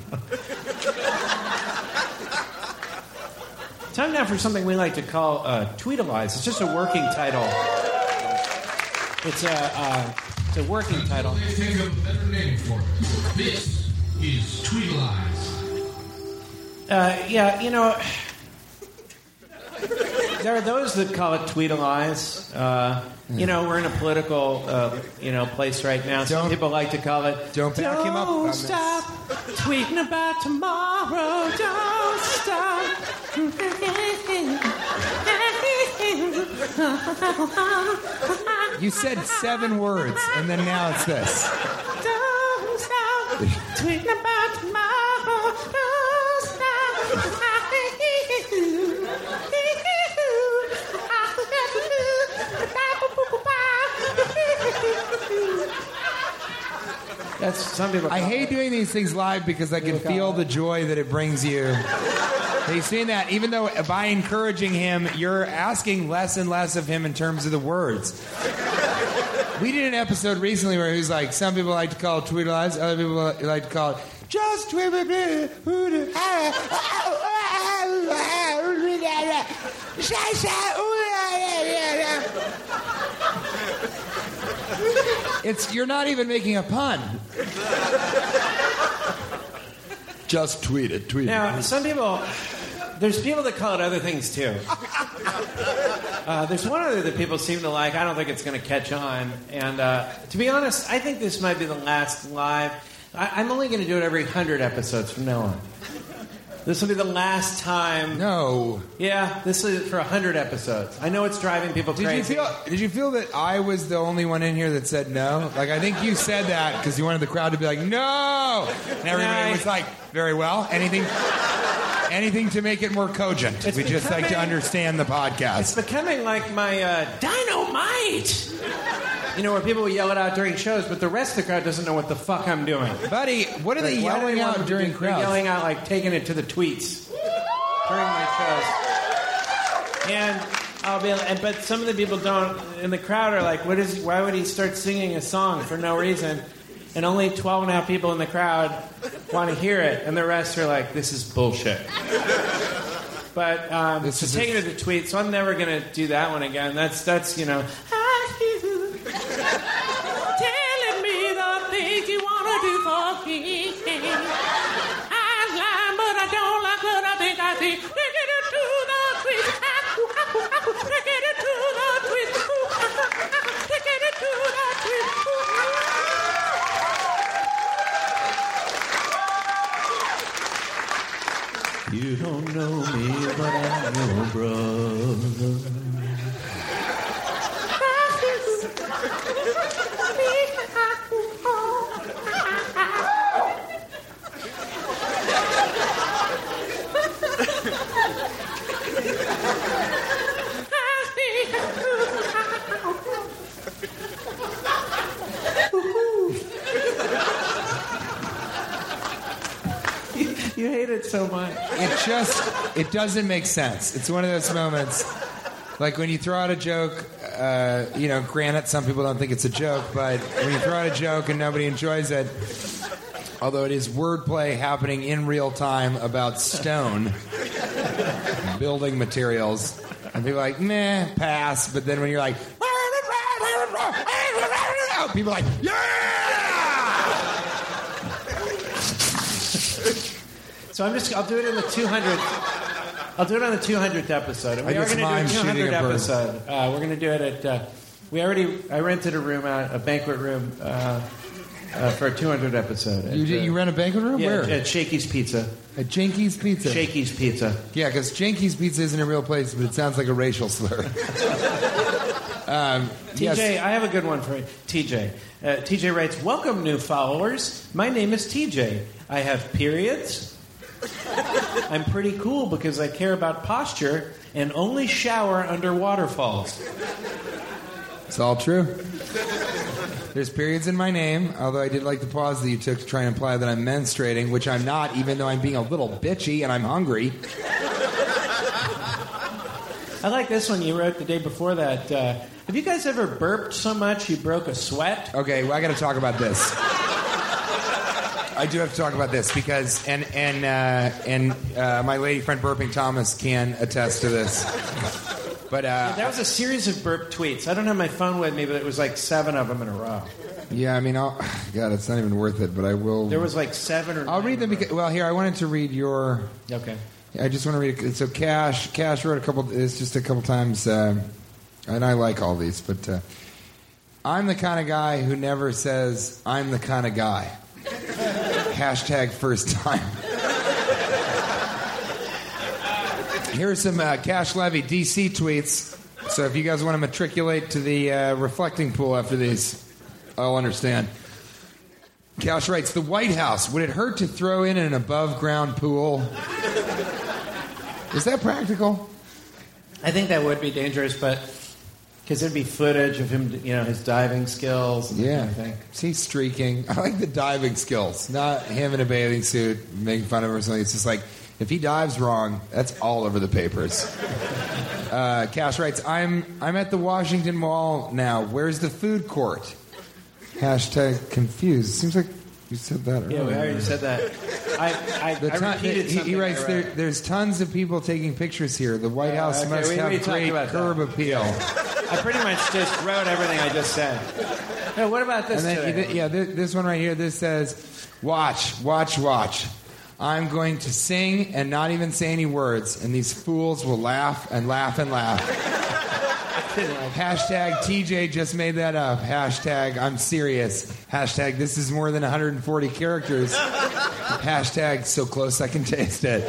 Time now for something we like to call uh, Tweetalize. It's just a working title. It's a uh, it's a working title. They think of a better name for it. This is Tweetalize. Uh, yeah, you know. There are those that call it tweetalize. Uh, you know, we're in a political, uh, you know, place right now. Some Don't- people like to call it. don't back him up on Don't this." stop tweeting about tomorrow. Don't stop. You said seven words, and then now it's this. Don't stop tweeting about tomorrow. That's some people. I hate doing these things live because I can feel the joy that it brings you. Have you seen that? Even though by encouraging him, you're asking less and less of him in terms of the words. We did an episode recently where he was like, some people like to call it tweet lives, other people like to call it just tweet It's you're not even making a pun. Just tweet it. Tweet Now, it. Now, some people, there's people that call it other things too. Uh, there's one other that people seem to like. I don't think it's going to catch on. And uh, to be honest, I think this might be the last live. I, I'm only going to do it every 100 episodes from now on. This will be the last time. No. Yeah, this is for 100 episodes. I know it's driving people Did you crazy. feel? Did you feel that I was the only one in here that said no? Like I think you said that because you wanted the crowd to be like no, and everybody was like, very well. Anything, anything to make it more cogent. It's we just like to becoming- understand the podcast. It's becoming like my uh, dynamite. You know, where people yell it out during shows, but the rest of the crowd doesn't know what the fuck I'm doing. Buddy, what are they Like, why do yelling want out them to during do- they're crowds? Yelling out like taking it to the tweets during my shows. And I'll be, and- but some of the people don't in the crowd are like, "What is? Why would he start singing a song for no reason?" And only 12 and a half people in the crowd want to hear it, and the rest are like, "This is bullshit." But um, so is taking it to the tweets, so I'm never gonna do that one again. That's that's you know. Telling me the things you wanna do for me. I'm lying, but I don't like what I think I see. Take it to the tweet. Take it to the tweet. Take it to the tweet. You don't know me, but I'm your brother. You hate it so much. It just it doesn't make sense. It's one of those moments like when you throw out a joke. Uh, you know, granted, some people don't think it's a joke, but when you throw out a joke and nobody enjoys it, although it is wordplay happening in real time about stone building materials, and people are like, meh, pass. But then when you're like, people are like, yeah. So I'm just, I'll do it in the 200th. I'll do it on the 200th episode. And I we are going to do a 200th episode. Uh, we're going to do it at, uh, we already, I rented a room out, a banquet room, uh, uh, for a 200 episode. At, You, you uh, rent a banquet room? yeah, Where? At Shakey's Pizza. At Jenky's Pizza. Shakey's Pizza. Yeah, because Jenky's Pizza isn't a real place, but it sounds like a racial slur. um, TJ, yes. I have a good one for you. TJ. Uh, TJ writes, Welcome, new followers. My name is TJ. I have periods. I'm pretty cool because I care about posture and only shower under waterfalls. It's all true. There's periods in my name, although I did like the pause that you took to try and imply that I'm menstruating, which I'm not, even though I'm being a little bitchy and I'm hungry. I like this one you wrote the day before that. Uh, have you guys ever burped so much you broke a sweat? Okay, well, I got to talk about this. I do have to talk about this because, and and uh, and uh, my lady friend Burping Thomas can attest to this. But uh, That was a series of burp tweets. I don't have my phone with me, but it was like seven of them in a row. yeah, I mean, I'll, God, it's not even worth it. But I will. There was like seven or I'll read them because. Well, here I wanted to read your. Okay. I just want to read it. So Cash, Cash wrote a couple. It's just a couple times, uh, and I like all these. But uh, I'm the kind of guy who never says I'm the kind of guy. Hashtag first time. Here's some uh, Cash Levy DC tweets. So if you guys want to matriculate to the uh, reflecting pool after these, I'll understand. Cash writes, The White House, would it hurt to throw in an above ground pool? Is that practical? I think that would be dangerous, but because there'd be footage of him, you know, his diving skills. And Yeah. everything. See, streaking. I like the diving skills, not him in a bathing suit making fun of him or something. It's just like, if he dives wrong, that's all over the papers. Uh, Cash writes, I'm, I'm at the Washington Mall now. Where's the food court? Hashtag confused. Seems like you said that earlier. Yeah, we already said that. I, I, The I repeated he, something he writes, there, there's tons of people taking pictures here. The White uh, House okay, must we have already talked great about that. curb appeal. I pretty much just wrote everything I just said. Hey, what about this And then, today? th- yeah, th- this one right here. This says, "Watch, watch, watch. I'm going to sing and not even say any words, and these fools will laugh and laugh and laugh." Hashtag TJ just made that up. Hashtag I'm serious. Hashtag this is more than 140 characters. Hashtag so close I can taste it.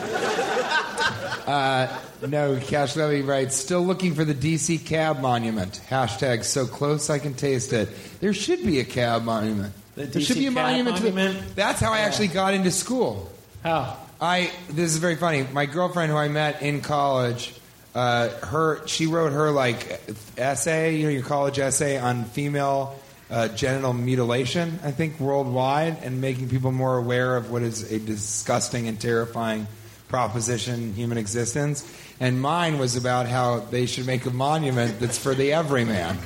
Uh, no, Cash Levy writes, still looking for the DC cab monument. Hashtag so close I can taste it. There should be a cab monument. The there DC should be a cab monument, to the. monument? That's how I actually got into school. How? I this is very funny. My girlfriend, who I met in college, uh, her she wrote her like essay, you know, your college essay on female uh, genital mutilation. I think worldwide, and making people more aware of what is a disgusting and terrifying proposition human existence. And mine was about how they should make a monument that's for the everyman.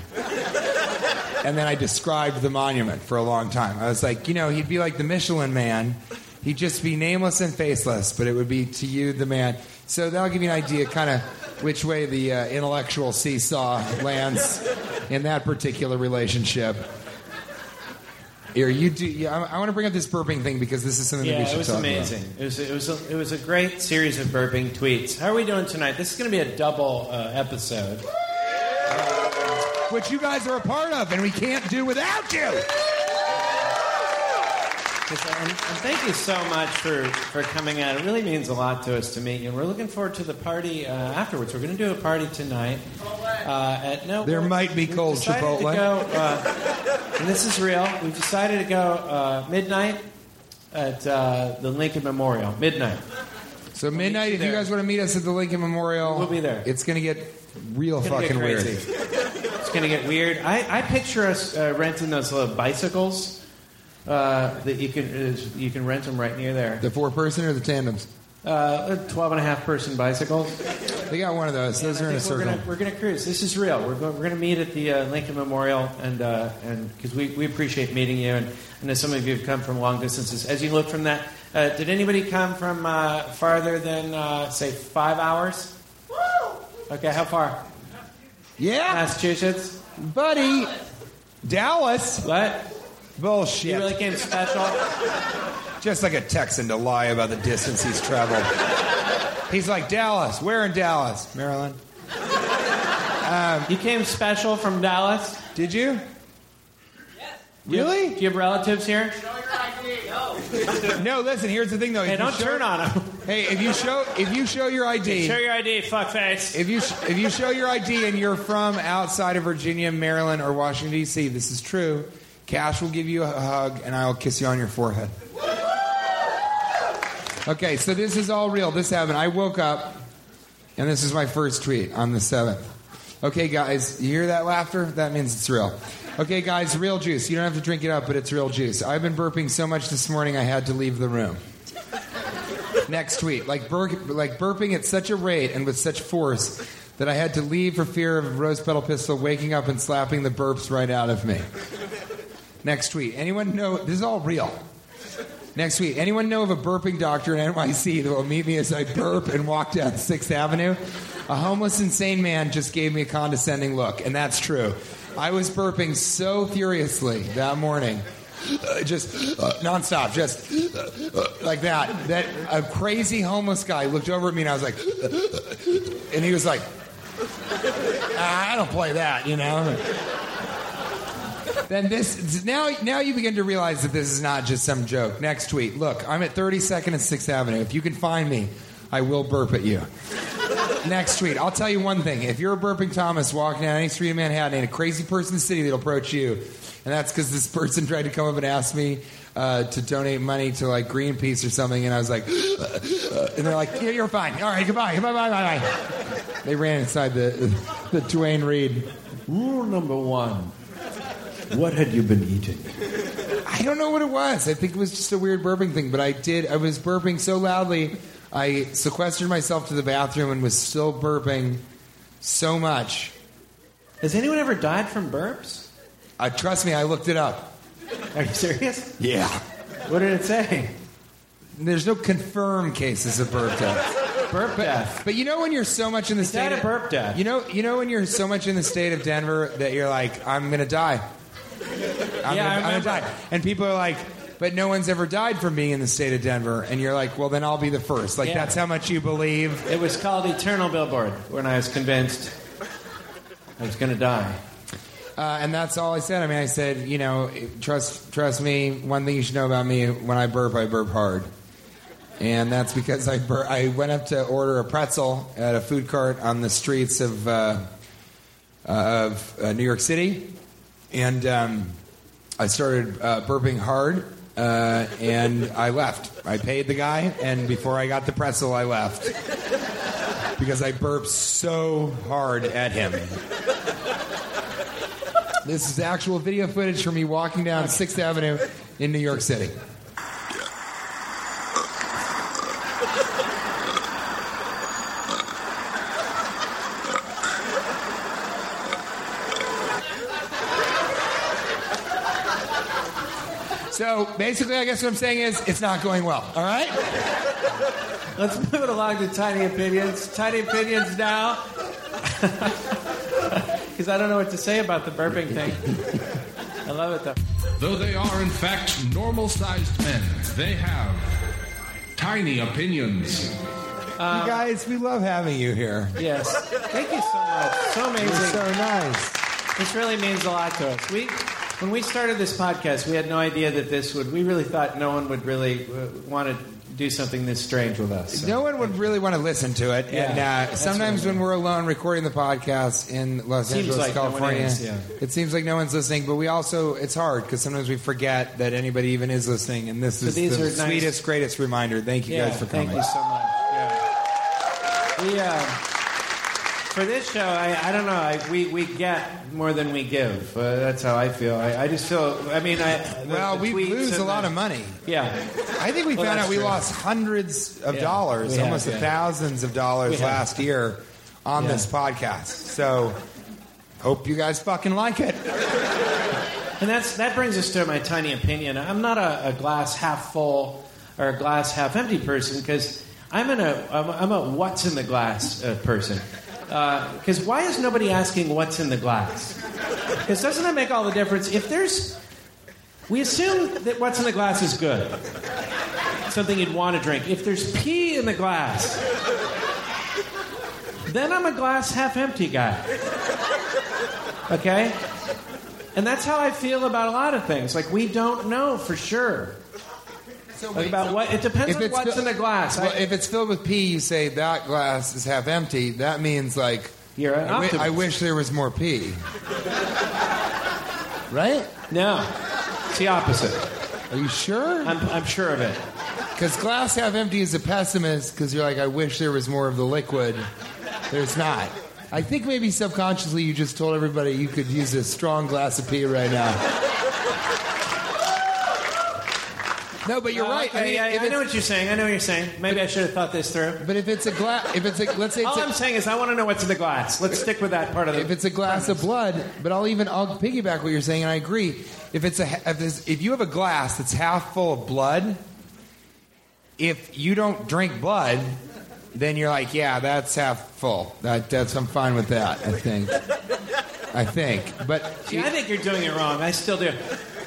And then I described the monument for a long time. I was like, you know, he'd be like the Michelin man. He'd just be nameless and faceless, but it would be to you, the man. So that'll give you an idea, kind of, which way the uh, intellectual seesaw lands in that particular relationship. Here, you do. Yeah, I, I want to bring up this burping thing because this is something that we Yeah, should it was talk amazing. It was it was a, it was a great series of burping tweets. How are we doing tonight? This is going to be a double uh, episode. about. Which you guys are a part of, and we can't do without you. Yes, And, and thank you so much for, for coming out. It really means a lot to us to meet you. And we're looking forward to the party uh, afterwards. We're going to do a party tonight. Uh, at no, There might be we've cold decided Chipotle. To go, uh, and this is real. We've decided to go uh, midnight at uh, the Lincoln Memorial. Midnight. So meet midnight, you if you guys want to meet us at the Lincoln Memorial, We'll be there. It's going to get real It's fucking get weird. It's going to get weird. I, I picture us uh, renting those little bicycles uh, that you can uh, you can rent them right near there. The four person or the tandems? Uh, 12 and a half person bicycles. They got one of those. Those And are in a think we're circle. gonna, we're gonna cruise. This is real. We're going, we're going to meet at the uh, Lincoln Memorial, and uh, and because we, we appreciate meeting you, and I know some of you have come from long distances. As you look from that, uh, did anybody come from uh, farther than uh, say five hours? Okay, how far? Yeah, Massachusetts. buddy. Dallas. What? Bullshit. You really came special? Just like a Texan to lie about the distance he's traveled. he's like, Dallas. Where in Dallas? Maryland. Um, you came special from Dallas? Did you? Do you- Really? Do you have relatives here? No, listen, here's the thing though. Hey, If you don't show- turn on them. Hey, if you show if you show your ID, Show your ID, fuckface. if you if you show your ID and you're from outside of Virginia, Maryland, or Washington D.C., this is true. Cash will give you a hug, and I will kiss you on your forehead. Okay, so this is all real. This happened. I woke up, and this is my first tweet on the seventh. Okay, guys, you hear that laughter? That means it's real. Okay, guys, real juice. You don't have to drink it up, but it's real juice. I've been burping so much this morning, I had to leave the room. Next tweet. Like, bur- like burping at such a rate and with such force that I had to leave for fear of Rose Petal Pistol waking up and slapping the burps right out of me. Next tweet. Anyone know? This is all real. Next tweet. Anyone know of a burping doctor in NYC that will meet me as I burp and walk down 6th Avenue? A homeless, insane man just gave me a condescending look, and that's true. I was burping so furiously that morning. uh, just uh, nonstop, just uh, uh, like that. That a crazy homeless guy looked over at me and I was like, and he was like, "Ah, I don't play that, you know. Then this now now you begin to realize that this is not just some joke. Next tweet. Look, I'm at 32nd and 6th Avenue. If you can find me, I will burp at you. Next tweet. I'll tell you one thing. If you're a burping Thomas walking down any street in Manhattan and a crazy person in the city that'll approach you, and that's because this person tried to come up and ask me uh, to donate money to like Greenpeace or something, and I was like, and they're like, yeah, you're fine. All right, goodbye, goodbye, bye, bye, bye. They ran inside the the Duane Reade. Rule number one. What had you been eating? I don't know what it was. I think it was just a weird burping thing, but I did. I was burping so loudly, I sequestered myself to the bathroom and was still burping so much. Has anyone ever died from burps? Uh, trust me, I looked it up. Are you serious? Yeah. What did it say? There's no confirmed cases of burp death. Burp death. But you know when you're so much in the Is state that a of burp death? You know, you know when you're so much in the state of Denver that you're like, I'm gonna die. I'm, Yeah, gonna, I I'm gonna die. And people are like, but no one's ever died from being in the state of Denver. And you're like, well, then I'll be the first. Like Yeah. that's how much you believe. It was called Eternal Billboard when I was convinced I was going to die. Uh, and that's all I said. I mean, I said, you know, trust trust me. One thing you should know about me: when I burp, I burp hard, and that's because I bur- I went up to order a pretzel at a food cart on the streets of uh, uh, of uh, New York City, and um, I started uh, burping hard, uh, and I left. I paid the guy, and before I got the pretzel, I left because I burped so hard at him. This is actual video footage from me walking down 6th Avenue in New York City. So basically, I guess what I'm saying is it's not going well. All right? Let's move it along to tiny opinions. Tiny opinions now. Because I don't know what to say about the burping thing. I love it though. Though they are in fact normal sized men, they have tiny opinions. Uh, you guys, we love having you here. Yes. Thank you so much. So You're amazing. so nice. This really means a lot to us. We, when we started this podcast, we had no idea that this would. We really thought no one would really uh, want to do something this strange with us. So- No one would really want to listen to it. Yeah, and uh, sometimes when we're alone recording the podcast in Los Seems Angeles, like no California, is, yeah. it seems like no one's listening. But we also, it's hard because sometimes we forget that anybody even is listening. And this So is these the are nice- sweetest, greatest reminder. Thank you yeah, guys for coming. Thank you so much. Yeah. We uh, for this show, I, I don't know. I, we we get more than we give. Uh, that's how I feel. I, I just feel. I mean, I the- Well, the we lose a lot the- of money. Yeah. I think we Well, found out we true. lost hundreds of Yeah, dollars, we have, almost yeah. thousands of dollars last year on Yeah. this podcast. So, hope you guys fucking like it. And that's that brings us to my tiny opinion. I'm not a, a glass half full or a glass half empty person because I'm in a I'm, I'm a what's in the glass uh, person. Uh, because why is nobody asking what's in the glass? Because doesn't that make all the difference? If there's, we assume that what's in the glass is good, something you'd want to drink. If there's pee in the glass, then I'm a glass half empty guy. Okay? And that's how I feel about a lot of things. Like we don't know for sure. Like about what it depends If on it's what's fill- in the glass. Well, I- if it's filled with pee, you say that glass is half empty. That means like You're an I, wi- I wish there was more pee. right? no, it's the opposite. Are you sure? I'm, I'm sure of it. Because glass half empty is a pessimist. Because you're like, I wish there was more of the liquid. There's not. I think maybe subconsciously you just told everybody you could use a strong glass of pee right now. No, but you're Oh, right. okay, I mean, yeah, if I know it's- what you're saying. I know what you're saying. Maybe I should have thought this through. But if it's a glass, if it's a, let's say it's All a, I'm saying is I want to know what's in the glass. Let's stick with that part of the. if it's a glass of blood, but I'll even I'll piggyback what you're saying, and I agree. If it's a if, it's, if you have a glass that's half full of blood, if you don't drink blood, then you're like, yeah, that's half full. That that's I'm fine with that. I think. I think, but See, I think you're doing it wrong. I still do.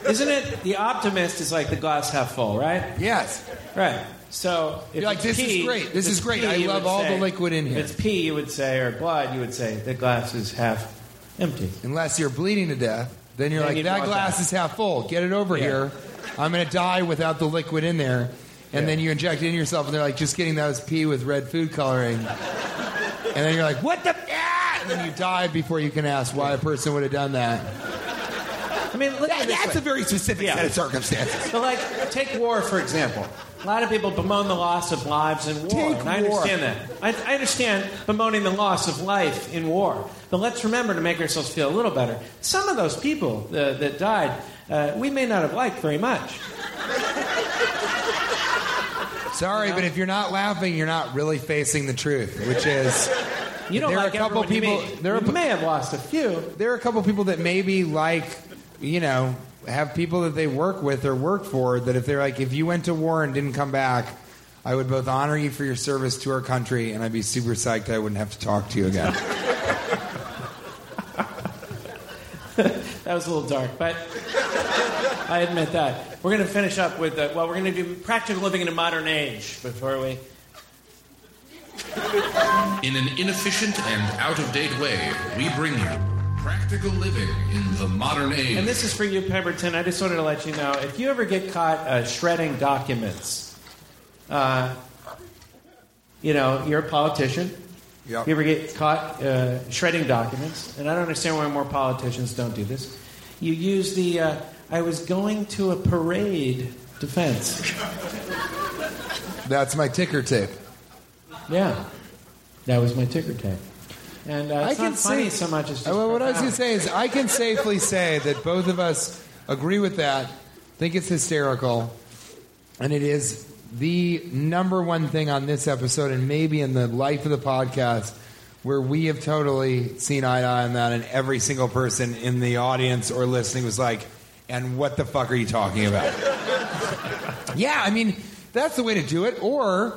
Isn't it the optimist is like the glass half full, right? Yes. Right. So if You're like, it's "This is great. This if is it's great. pee, I you love would all the liquid in here." If it's pee, you would say, or blood, you would say the glass is half empty. Unless you're bleeding to death, then you're Then like, you'd that want glass that. is half full. Get it over Yeah. here. I'm going to die without the liquid in there. And then you inject it in yourself, and they're like, just getting those pee with red food coloring. And then you're like, what the? Ah! And then you die before you can ask why a person would have done that. I mean, look at it this That's way. a very specific Yeah. set of circumstances. But like, take war for example. A lot of people bemoan the loss of lives in war, Take and I war. understand that. I, I understand bemoaning the loss of life in war. But let's remember to make ourselves feel a little better. Some of those people uh, that died, uh, we may not have liked very much. Sorry, but if you're not laughing, you're not really facing the truth, which is You don't There are like a couple everyone you people- meet. there are you p- may have lost a few. there are a couple people that maybe like, you know, have people that they work with or work for that if they're like, if you went to war and didn't come back, I would both honor you for your service to our country and I'd be super psyched I wouldn't have to talk to you again. That was a little dark, but I admit that. We're going to finish up with, uh, well, we're going to do practical living in a modern age before we. In an inefficient and out of date way, we bring you practical living in the modern age. And this is for you, Pemberton. I just wanted to let you know if you ever get caught uh, shredding documents, uh, you know, you're a politician. Yep. You ever get caught uh, shredding documents, and I don't understand why more politicians don't do this. You use the uh, I was going to a parade defense. That's my ticker tape. Yeah, that was my ticker tape. And uh, I can say- so much as just well, what I was going to say is, I can safely say that both of us agree with that, think it's hysterical, and it is the number one thing on this episode and maybe in the life of the podcast where we have totally seen eye to eye on that, and every single person in the audience or listening was like, and what the fuck are you talking about? yeah, I mean, that's the way to do it. Or,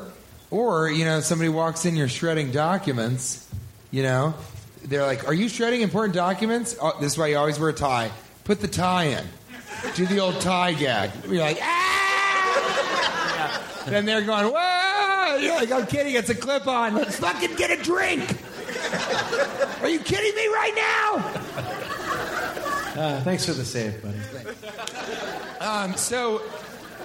or you know, somebody walks in, you're shredding documents. You know, they're like, "Are you shredding important documents?" Oh, this is why you always wear a tie. Put the tie in. Do the old tie gag. You're like, ah! Then they're going, "Whoa!" You're like, "I'm kidding. It's a clip on. Let's fucking get a drink." Are you kidding me right now? Uh, thanks for the save, buddy. Um, so,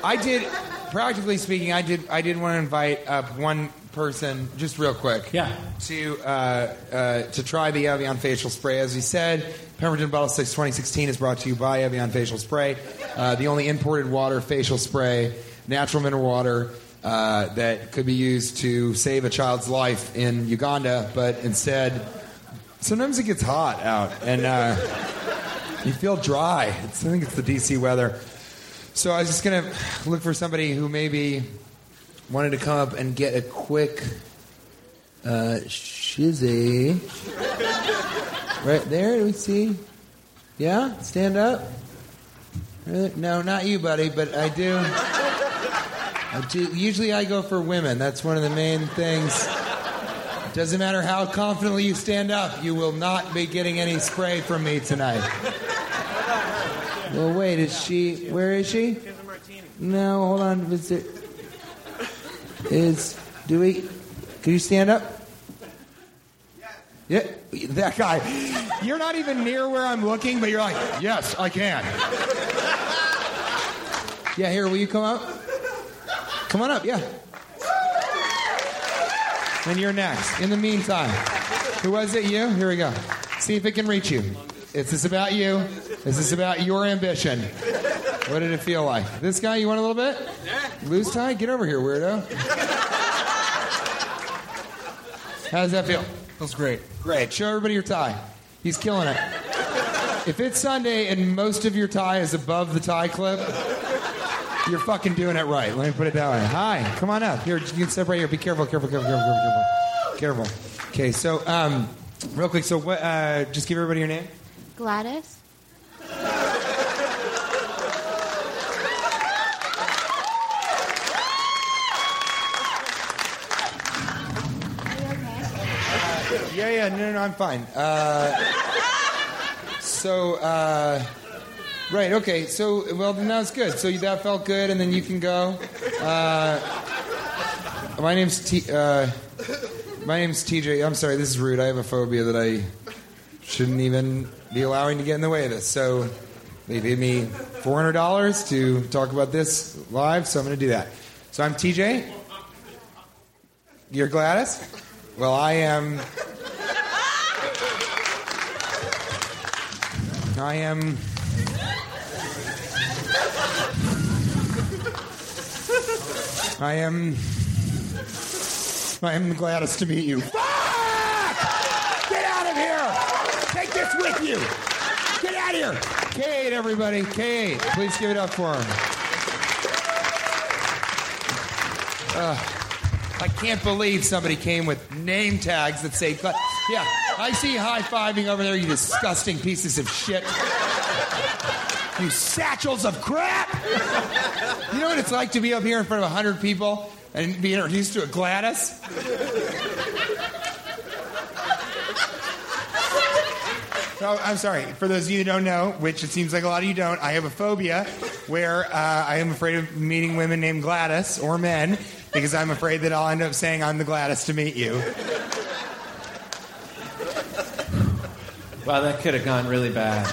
I did. Practically speaking, I did. I did want to invite up one person, just real quick. Yeah. To uh, uh, to try the Evian facial spray. As we said, Pemberton Buttlesticks 2016 is brought to you by Evian facial spray, uh, the only imported water facial spray, natural mineral water. Uh, that could be used to save a child's life in Uganda, but instead, sometimes it gets hot out, and uh, you feel dry. It's, I think it's the DC weather. So I was just gonna look for somebody who maybe wanted to come up and get a quick uh, shizzy. Right there, do we see? Yeah, stand up. No, not you, buddy, but I do. I do. Usually, I go for women. That's one of the main things. Doesn't matter how confidently you stand up, you will not be getting any spray from me tonight. Well, wait, is she? Where is she? No, hold on. Is it? Is do we? Can you stand up? Yeah, that guy. You're not even near where I'm looking, but you're like, yes, I can. Yeah, here, will you come up? Come on up, yeah. And you're next. In the meantime, who was it? You? Here we go. See if it can reach you. Is this about you? Is this about your ambition? What did it feel like? This guy, you want a little bit? Yeah. Loose tie? Get over here, weirdo. How does that feel? Feels great. Great. Show everybody your tie. He's killing it. If it's Sunday and most of your tie is above the tie clip, you're fucking doing it right. Let me put it that way. Hi, come on up. Here, you can step right here. Be careful, careful, careful, careful, careful, careful. Careful. Okay, so um, real quick. So what? Uh, just give everybody your name. Gladys? Yeah, yeah. No, no, no I'm fine. Uh, so uh, Right. Okay. So, well, then that was good. So that felt good, and then you can go. Uh, my name's T. Uh, my name's TJ. I'm sorry. This is rude. I have a phobia that I shouldn't even be allowing to get in the way of this. So they paid me four hundred dollars to talk about this live, so I'm going to do that. So I'm TJ. You're Gladys. Well, I am. I am. I am. I am Gladys to meet you. Fuck! Get out of here! Take this with you! Get out of here! Kate, everybody. Kate, please give it up for him. Uh, I can't believe somebody came with name tags that say, Gla- yeah, I see high fiving over there, you disgusting pieces of shit. You satchels of crap! You know what it's like to be up here in front of 100 people and be introduced to a Gladys? Oh, I'm sorry. For those of you who don't know, which it seems like a lot of you don't, I have a phobia where uh, I am afraid of meeting women named Gladys or men because I'm afraid that I'll end up saying I'm the Gladys to meet you. Wow, that could have gone really bad.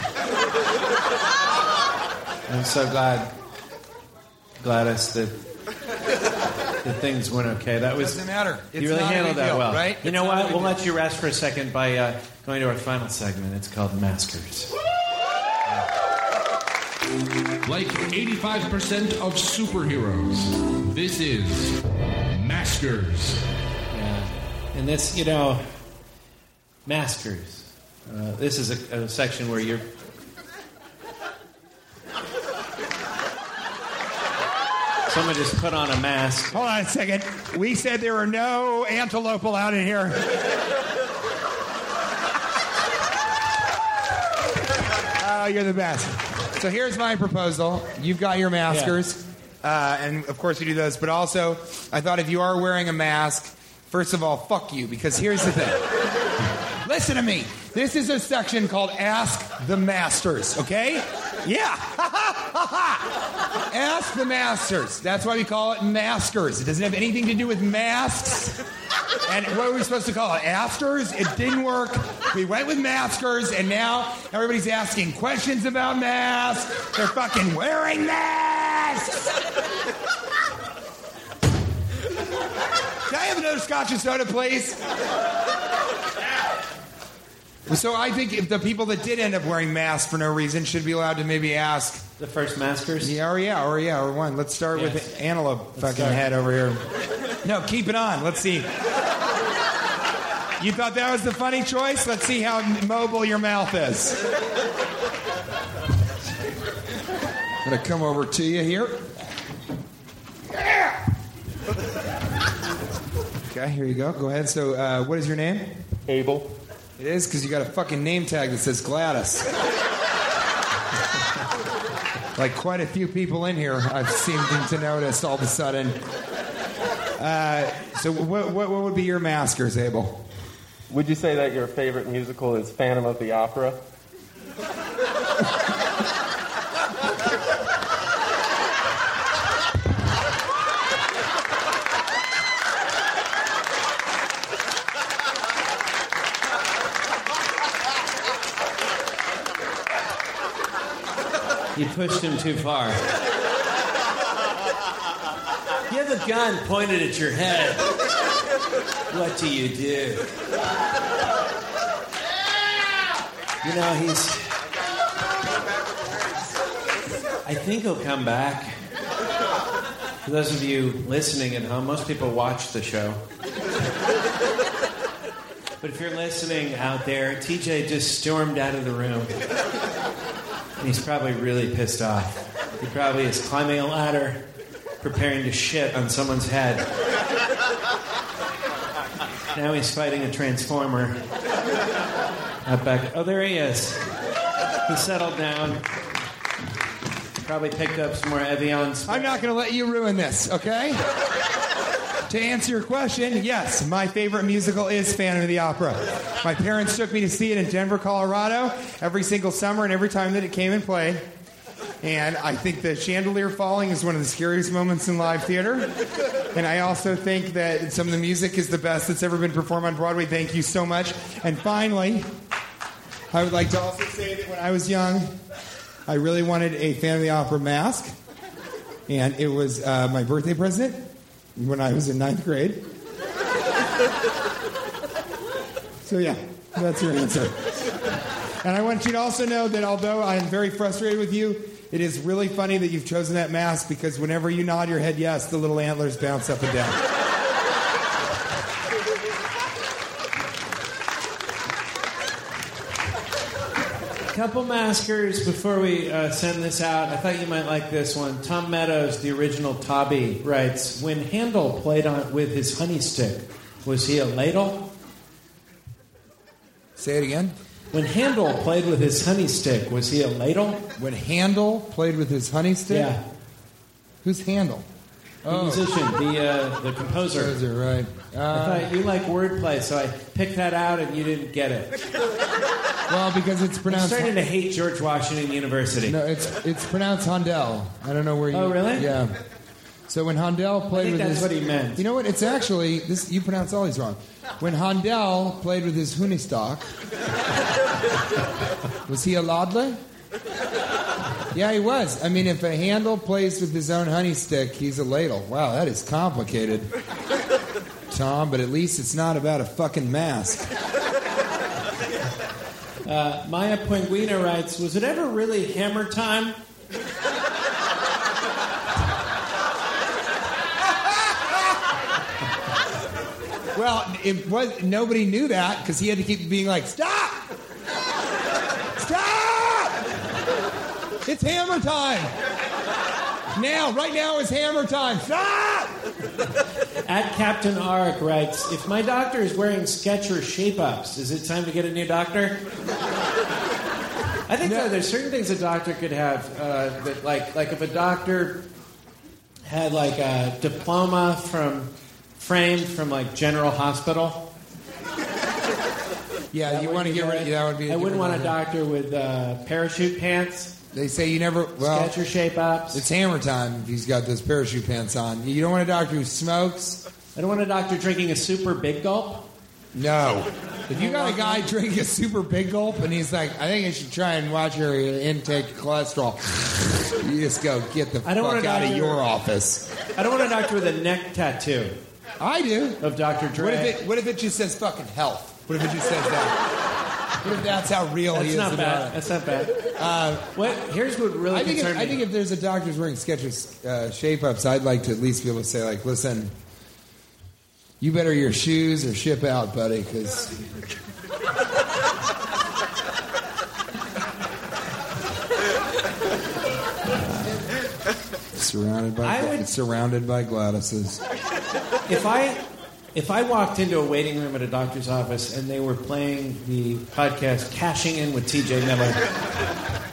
I'm so glad, Gladys, that that things went okay. That was Doesn't matter. It's you really not handled that deal, well, right? You It's know what? We'll deal. let you rest for a second by uh, going to our final segment. It's called Maskers. Like 85% of superheroes, this is Maskers. Yeah, and this, you know, Maskers. Uh, this is a, a section where you're. Someone just put on a mask. Hold on a second. We said there were no antelope allowed in here. Oh, you're the best. So here's my proposal. You've got your maskers, uh, and of course we do those. But also, I thought if you are wearing a mask, first of all, fuck you, because here's the thing. Listen to me. This is a section called Ask the Masters. Okay? Yeah. Ask the Masters. That's why we call it Maskers. It doesn't have anything to do with masks. And what were we supposed to call it? Afters? It didn't work. We went with maskers, and now everybody's asking questions about masks. They're fucking wearing masks. Can I have another scotch and soda, please? So I think if the people that did end up wearing masks for no reason should be allowed to maybe ask. The first Maskers? Yeah, or yeah, or yeah, or one. Let's start Yes. with antelope fucking start. head over here. No, keep it on. Let's see. You thought that was the funny choice? Let's see how mobile your mouth is. I'm gonna come over to you here. Yeah. Okay, here you go. Go ahead. So, uh, what is your name? Abel. It is because you got a fucking name tag that says Gladys. like quite a few people in here, I've seemed to notice all of a sudden. Uh, so, what, what, what would be your maskers, Abel? Would you say that your favorite musical is Phantom of the Opera? You pushed him too far. You have a gun pointed at your head. What do you do? You know, he's. I think he'll come back. For those of you listening at home, most people watch the show. But if you're listening out there, TJ just stormed out of the room. And he's probably really pissed off. He probably is climbing a ladder, preparing to shit on someone's head. Now he's fighting a transformer. Out back. Oh, there he is. He settled down. Probably picked up some more Evian. I'm not going to let you ruin this, okay? To answer your question, yes, my favorite musical is Phantom of the Opera. My parents took me to see it in Denver, Colorado, every single summer and every time that it came and played. And I think the chandelier falling is one of the scariest moments in live theater. And I also think that some of the music is the best that's ever been performed on Broadway. Thank you so much. And finally, I would like to also say that when I was young, I really wanted a Phantom of the Opera mask. And it was uh, my birthday present when I was in ninth grade. So, yeah, that's your answer. And I want you to also know that although I am very frustrated with you, it is really funny that you've chosen that mask because whenever you nod your head yes, the little antlers bounce up and down. Couple maskers before we uh, send this out. I thought you might like this one. Tom Meadows, the original Tobby, writes When Handel played on with his honey stick, was he a ladle? Say it again. When Handel played with his honey stick, was he a ladle? When Handel played with his honey stick? Yeah. Who's Handel? The musician, the uh, the composer. Composer, right. I Uh, thought you like wordplay, so I picked that out, and you didn't get it. well, because it's I'm pronounced. starting to hate George Washington University. No, it's it's pronounced Handel. I don't know where you. Oh, really? Yeah. So when Handel played think with that's his, what he meant. You know what? It's actually this. You pronounce all these wrong. When Handel played with his Hunistock, was he a ladle? Yeah, he was. I mean, if a handle plays with his own honey stick, he's a ladle. Wow, that is complicated, Tom. But at least it's not about a fucking mask. Uh, Maya Penguina writes, "Was it ever really hammer time?" Well, it was nobody knew that because he had to keep being like, "Stop! Stop! It's hammer time! Now, right now is hammer time! Stop!" At Captain Ark writes, "If my doctor is wearing Skechers shape ups, is it time to get a new doctor?" I think though, there's certain things a doctor could have uh, that, like, like if a doctor had like a diploma from framed from like General Hospital. Yeah, you want to get rid. That would be. I wouldn't want a doctor with uh, parachute pants. They say you never. Well, your shape ups. it's hammer time if he's got those parachute pants on. You don't want a doctor who smokes. I don't want a doctor drinking a super big gulp. No. If you got a guy drinking a super big gulp and he's like, I think I should try and watch your intake of cholesterol, you just go get the I don't want fuck a out of doctor- your office. I don't want a doctor with a neck tattoo I do. of Dr. Dre. What if it? What if it just says fucking health? What if it just says that? What if that's how real That's he is not about bad. it? That's not bad. Uh, What? Here's what really I think, if, concerned I me. think if there's a doctor's wearing Skechers uh, shape ups, I'd like to at least be able to say, like, listen, you better your shoes or ship out, buddy, because. Surrounded by I would- surrounded by Gladys's. if I if I walked into a waiting room at a doctor's office and they were playing the podcast Cashing In with TJ Miller,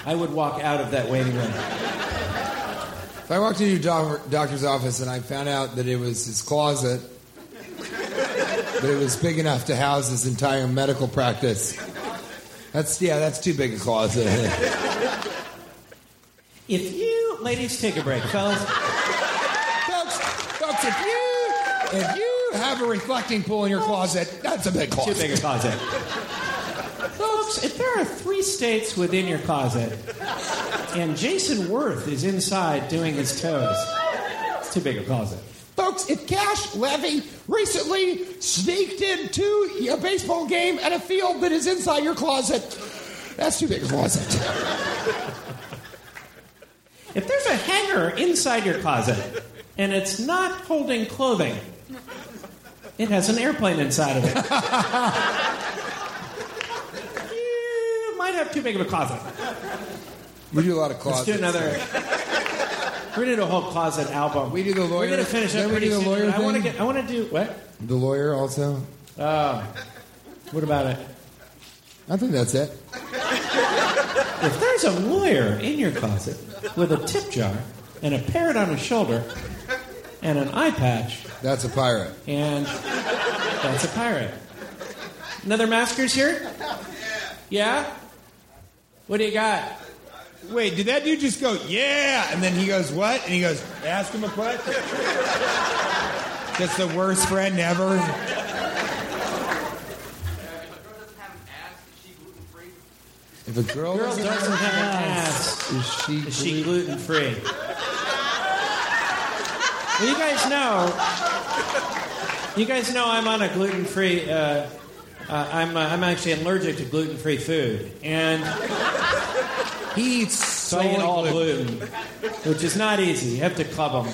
I would walk out of that waiting room. If I walked into a doc- doctor's office and I found out that it was his closet, that it was big enough to house his entire medical practice, that's yeah, that's too big a closet. If you ladies take a break, fellas. folks, folks, if you if you have a reflecting pool in your closet, that's a big closet. Too closet. big a closet. Folks, if there are three states within your closet and Jason Werth is inside doing his toes, it's too big a closet. Folks, if Cash Levy recently sneaked into a baseball game at a field that is inside your closet, that's too big a closet. If there's a hanger inside your closet and it's not holding clothing, it has an airplane inside of it. you might have too big of a closet. We do a lot of closets. Let's do another. We're gonna do a whole closet album. We do the lawyer. We're gonna finish then up we pretty do the soon. lawyer I want to get. I want to do what? The lawyer also. Oh, what about it? I think that's it. If there's a lawyer in your closet with a tip jar and a parrot on his shoulder and an eye patch, That's a pirate. and that's a pirate. Another maskers here? Yeah. What do you got? Wait, did that dude just go, yeah? And then he goes, what? And he goes, ask him a question. That's the worst friend ever. If a girl, Girl doesn't, doesn't have an ass, ass. is she, Is she gluten free? Well, you guys know. You guys know I'm on a gluten free. Uh, uh, I'm uh, I'm actually allergic to gluten free food, and he eats so all gluten, which is not easy. You have to club them.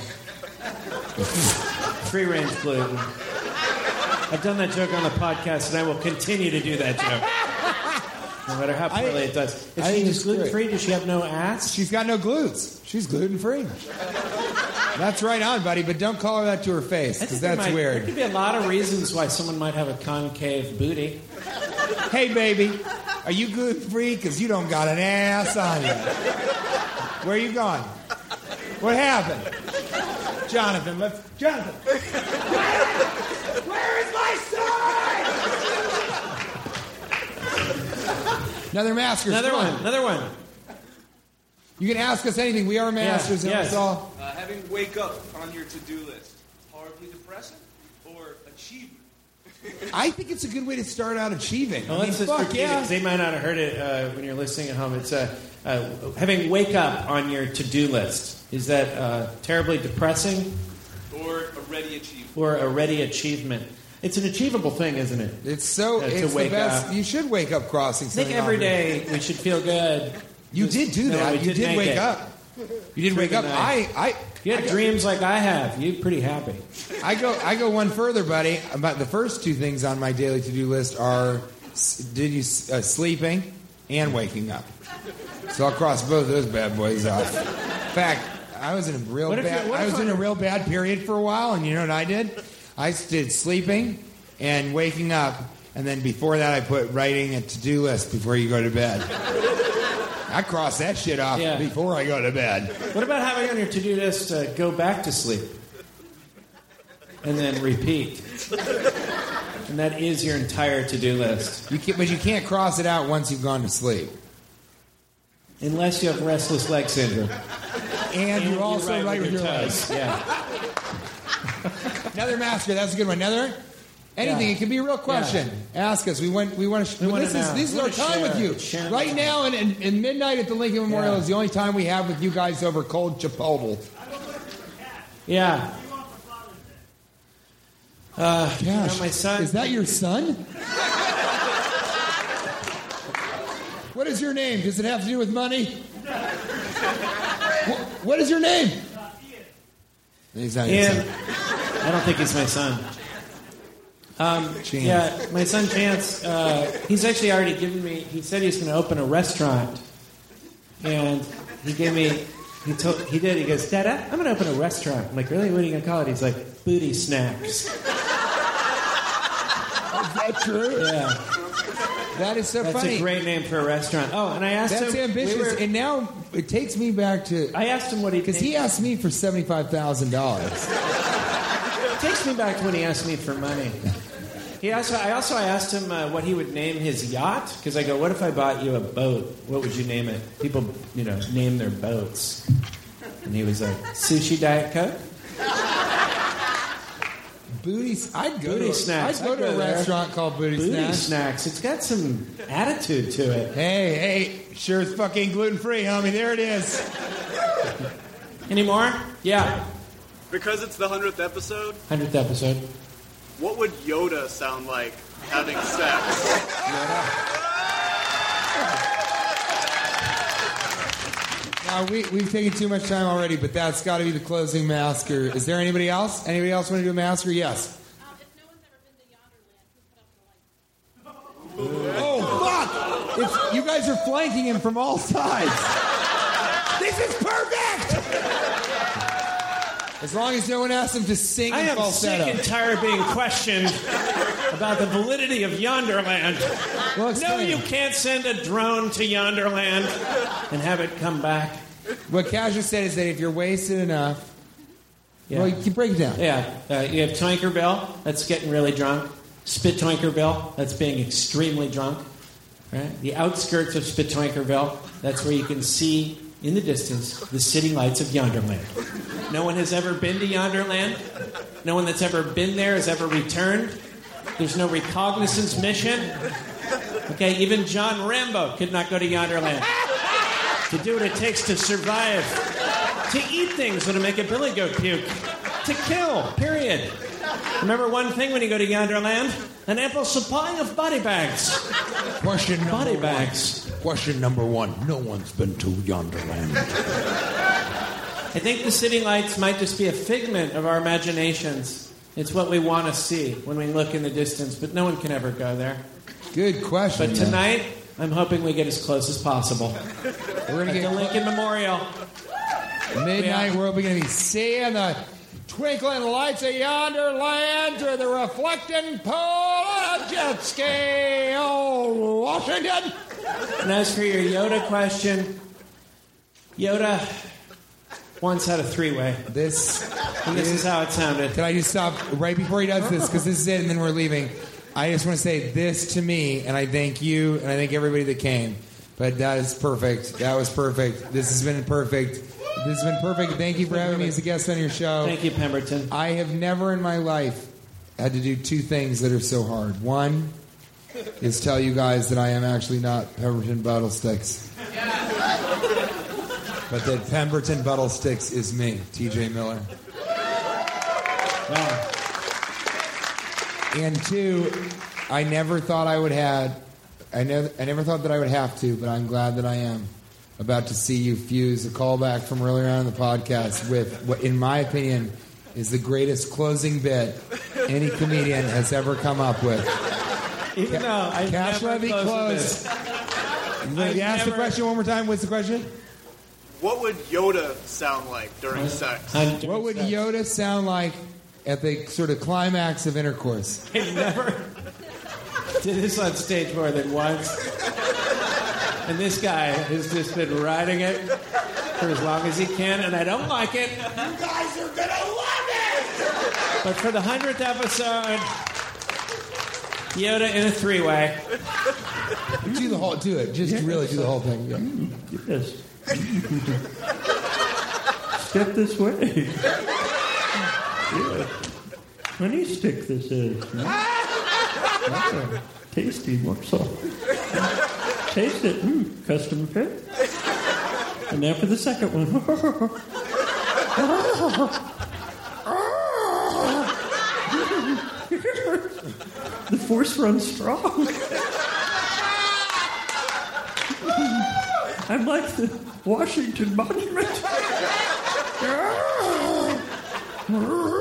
Free range gluten. I've done that joke on the podcast, and I will continue to do that joke. No matter how poorly it does. Is I she just gluten free? Does she have no ass? She's got no glutes. She's gluten free. That's right on, buddy. But don't call her that to her face because that's might- There could be a lot of reasons why someone might have a concave booty. Hey, baby, are you gluten free? Because you don't got an ass on you. Where are you going? What happened? Jonathan, let's. Jonathan! Where is my son? Another masker. Another come one. on. Another one. You can ask us anything. We are masters in yes. us all. Uh, having wake up on your to-do list, horribly depressing or achievement? I think it's a good way to start out achieving. Well, I mean, let's just fuck repeat it, they might not have heard it uh, when you're listening at home. It's uh, uh, having wake up on your to-do list. Is that uh, terribly depressing Or a ready achievement? or a ready achievement? It's an achievable thing, isn't it? It's so. Uh, to it's the wake best. up. You should wake up crossing. I think something every off. day we should feel good. You did do No, that. we you did did wake it. up. You did Through wake up. I. I. You had go- dreams like I have. You're pretty happy. I go. I go one further, buddy. About the first two things on my daily to-do list are: did you uh, sleeping and waking up. So I'll cross both those bad boys off. In fact, I was in a real bad. I was in a real bad period for a while, and you know what I did? I did sleeping and waking up, and then before that, I put writing a to-do list before you go to bed. I cross that shit off Yeah. before I go to bed. What about having on your to-do list uh, go back to sleep and then repeat? And that is your entire to-do list. You but you can't cross it out once you've gone to sleep. Unless you have restless leg syndrome. And, you're also right right, with your your legs. Yeah. Another masker. That's a good one. Another. Anything. Yeah. It can be a real question. Ask us. We want. We want to. We this is this is We our time with you. Share right now, and, and, and midnight at the Lincoln Memorial Yeah. is the only time we have with you guys over cold Chipotle. Yeah. Uh, you know, Gosh, my son. Is that your son? what is your name? Does it have to do with money? What, what is your name? He's not Ian. I don't think he's my son. Um, Chance. yeah, my son Chance. Uh, he's actually already given me. He said he's going to open a restaurant, and he gave me. He told. He did. He goes, Dad, I- I'm going to open a restaurant. I'm like, really? What are you going to call it? He's like, Booty Snacks. Is that true? Yeah, That is so that's funny. That's a great name for a restaurant. Oh, and I asked That's him. That's ambitious, we were- and now it takes me back to I asked him what he because he asked me for seventy five thousand dollars. It takes me back to when he asked me for money. He also, I also asked him uh, what he would name his yacht because I go, "What if I bought you a boat? What would you name it?" People, you know, name their boats, and he was like, "Sushi Diet Coke." Booty, I'd go Booty to snacks. I'd go I'd to go a there. restaurant called Booty, Booty Snacks. snacks. It's got some attitude to it. Hey, hey, sure is fucking gluten free, homie. There it is. Any more? Yeah, Because it's the hundredth episode, hundredth episode. what would Yoda sound like having sex? Now we we've taken too much time already, but that's got to be the closing masker. Is there anybody else? Anybody else want to do a masker? Yes. Oh fuck! It's, you guys are flanking him from all sides. this is perfect. As long as no one asks him to sing I in am falsetto. sick and tired of being questioned about the validity of Yonderland. Well, no, explain. you can't send a drone to Yonderland and have it come back. What Cassius said is that if you're wasted enough, Yeah. well, you can break it down. Yeah, uh, you have Tinkerbell, that's getting really drunk. Spit Tinkerbell, that's being extremely drunk. right? The outskirts of Spit Spitoinkerville. That's where you can see in the distance the city lights of Yonderland. No one has ever been to Yonderland. No one that's ever been there has ever returned. There's no reconnaissance mission. Okay, even John Rambo could not go to Yonderland to do what it takes to survive, to eat things that'll make a billy goat puke, to kill, period. Remember one thing when you go to Yonderland? An ample supply of body bags. Question number Body one. bags. Question number one. No one's been to Yonderland. I think the city lights might just be a figment of our imaginations. It's what we want to see when we look in the distance, but no one can ever go there. Good question. But man. tonight, I'm hoping we get as close as possible. We're gonna get the Lincoln Memorial. Midnight. World. We're going to be seeing the twinkling lights of yonder land through the reflecting pole on a jet ski. Oh, Washington. And as for your Yoda question, Yoda once had a three-way. This this is how it sounded. Can I just stop right before he does this? Because this is it, and then we're leaving. I just want to say this to me, and I thank you, and I thank everybody that came. But that is perfect. That was perfect. This has been perfect. This has been perfect. Thank you for having me as a guest on your show. Thank you, Pemberton. I have never in my life had to do two things that are so hard. One is tell you guys that I am actually not Pemberton Buttlesticks. But that Pemberton Buttlesticks is me, TJ Miller. And two, I never thought I would had I never I never thought that I would have to, but I'm glad that I am about to see you fuse a callback from earlier on in the podcast with what in my opinion is the greatest closing bit any comedian has ever come up with. Even though I Cash never levy closed closed. this. You I've ask the question one more time. What's the question? What would Yoda sound like during sex? What would Yoda sound like at the sort of climax of intercourse? I never did this on stage more than once. And this guy has just been riding it for as long as he can, and I don't like it. You guys are gonna love it! But for the hundredth episode, Yoda in a three-way. Do the whole. Do it. Just really do the whole thing. Yeah. Yes. Step this way. Yeah. Honey stick this is. That's a tasty morsel. Taste it. Mm, custom fit. And now for the second one. the force runs strong. I'm like the Washington Monument.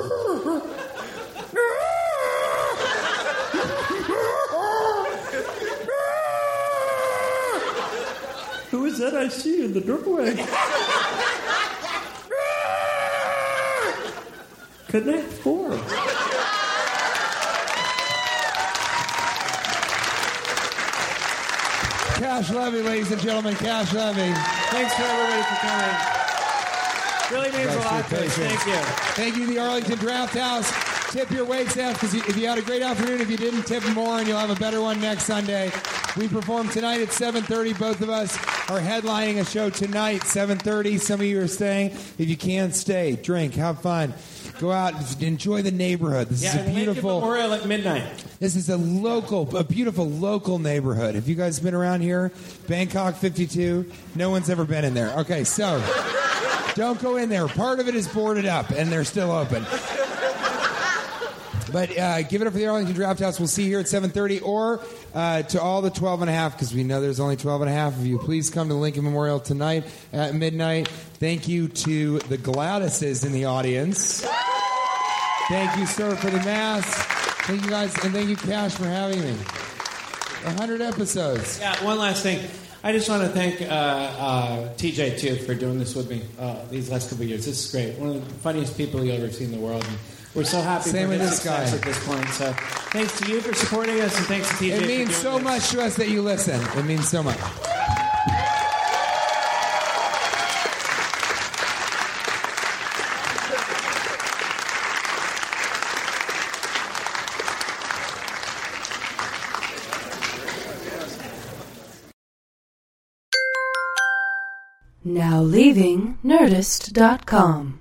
that I see in the doorway? Connect four. Cash Levy, ladies and gentlemen. Cash Levy. Thanks for everybody for coming. Really means a lot to us. Thank you. Thank you, the Arlington Draft House. Tip your wait staff because if you had a great afternoon, if you didn't tip more, and you'll have a better one next Sunday. We perform tonight at 7:30. Both of us are headlining a show tonight, 7:30. Some of you are staying. If you can stay, drink, have fun, go out, enjoy the neighborhood. This Yeah, is a beautiful. Memorial at midnight. This is a local, a beautiful local neighborhood. Have you guys been around here? Bangkok 52? No one's ever been in there. Okay, so don't go in there. Part of it is boarded up, and they're still open. But uh, give it up for the Arlington Draft House. We'll see you here at 7.30 or uh, to all the 12 and a half because we know there's only 12 and a half of you. Please come to Lincoln Memorial tonight at midnight. Thank you to the Gladyses in the audience. Thank you, sir, for the mass. Thank you guys, and thank you, Cash, for having me. 100 episodes. Yeah, one last thing. I just want to thank uh, uh, TJ too for doing this with me uh, these last couple years. This is great. One of the funniest people you'll ever see in the world. We're so happy Same with this guy. at this point. So thanks to you for supporting us, and thanks to TJ. It means so this. much to us that you listen. It means so much. Now leaving Nerdist.com.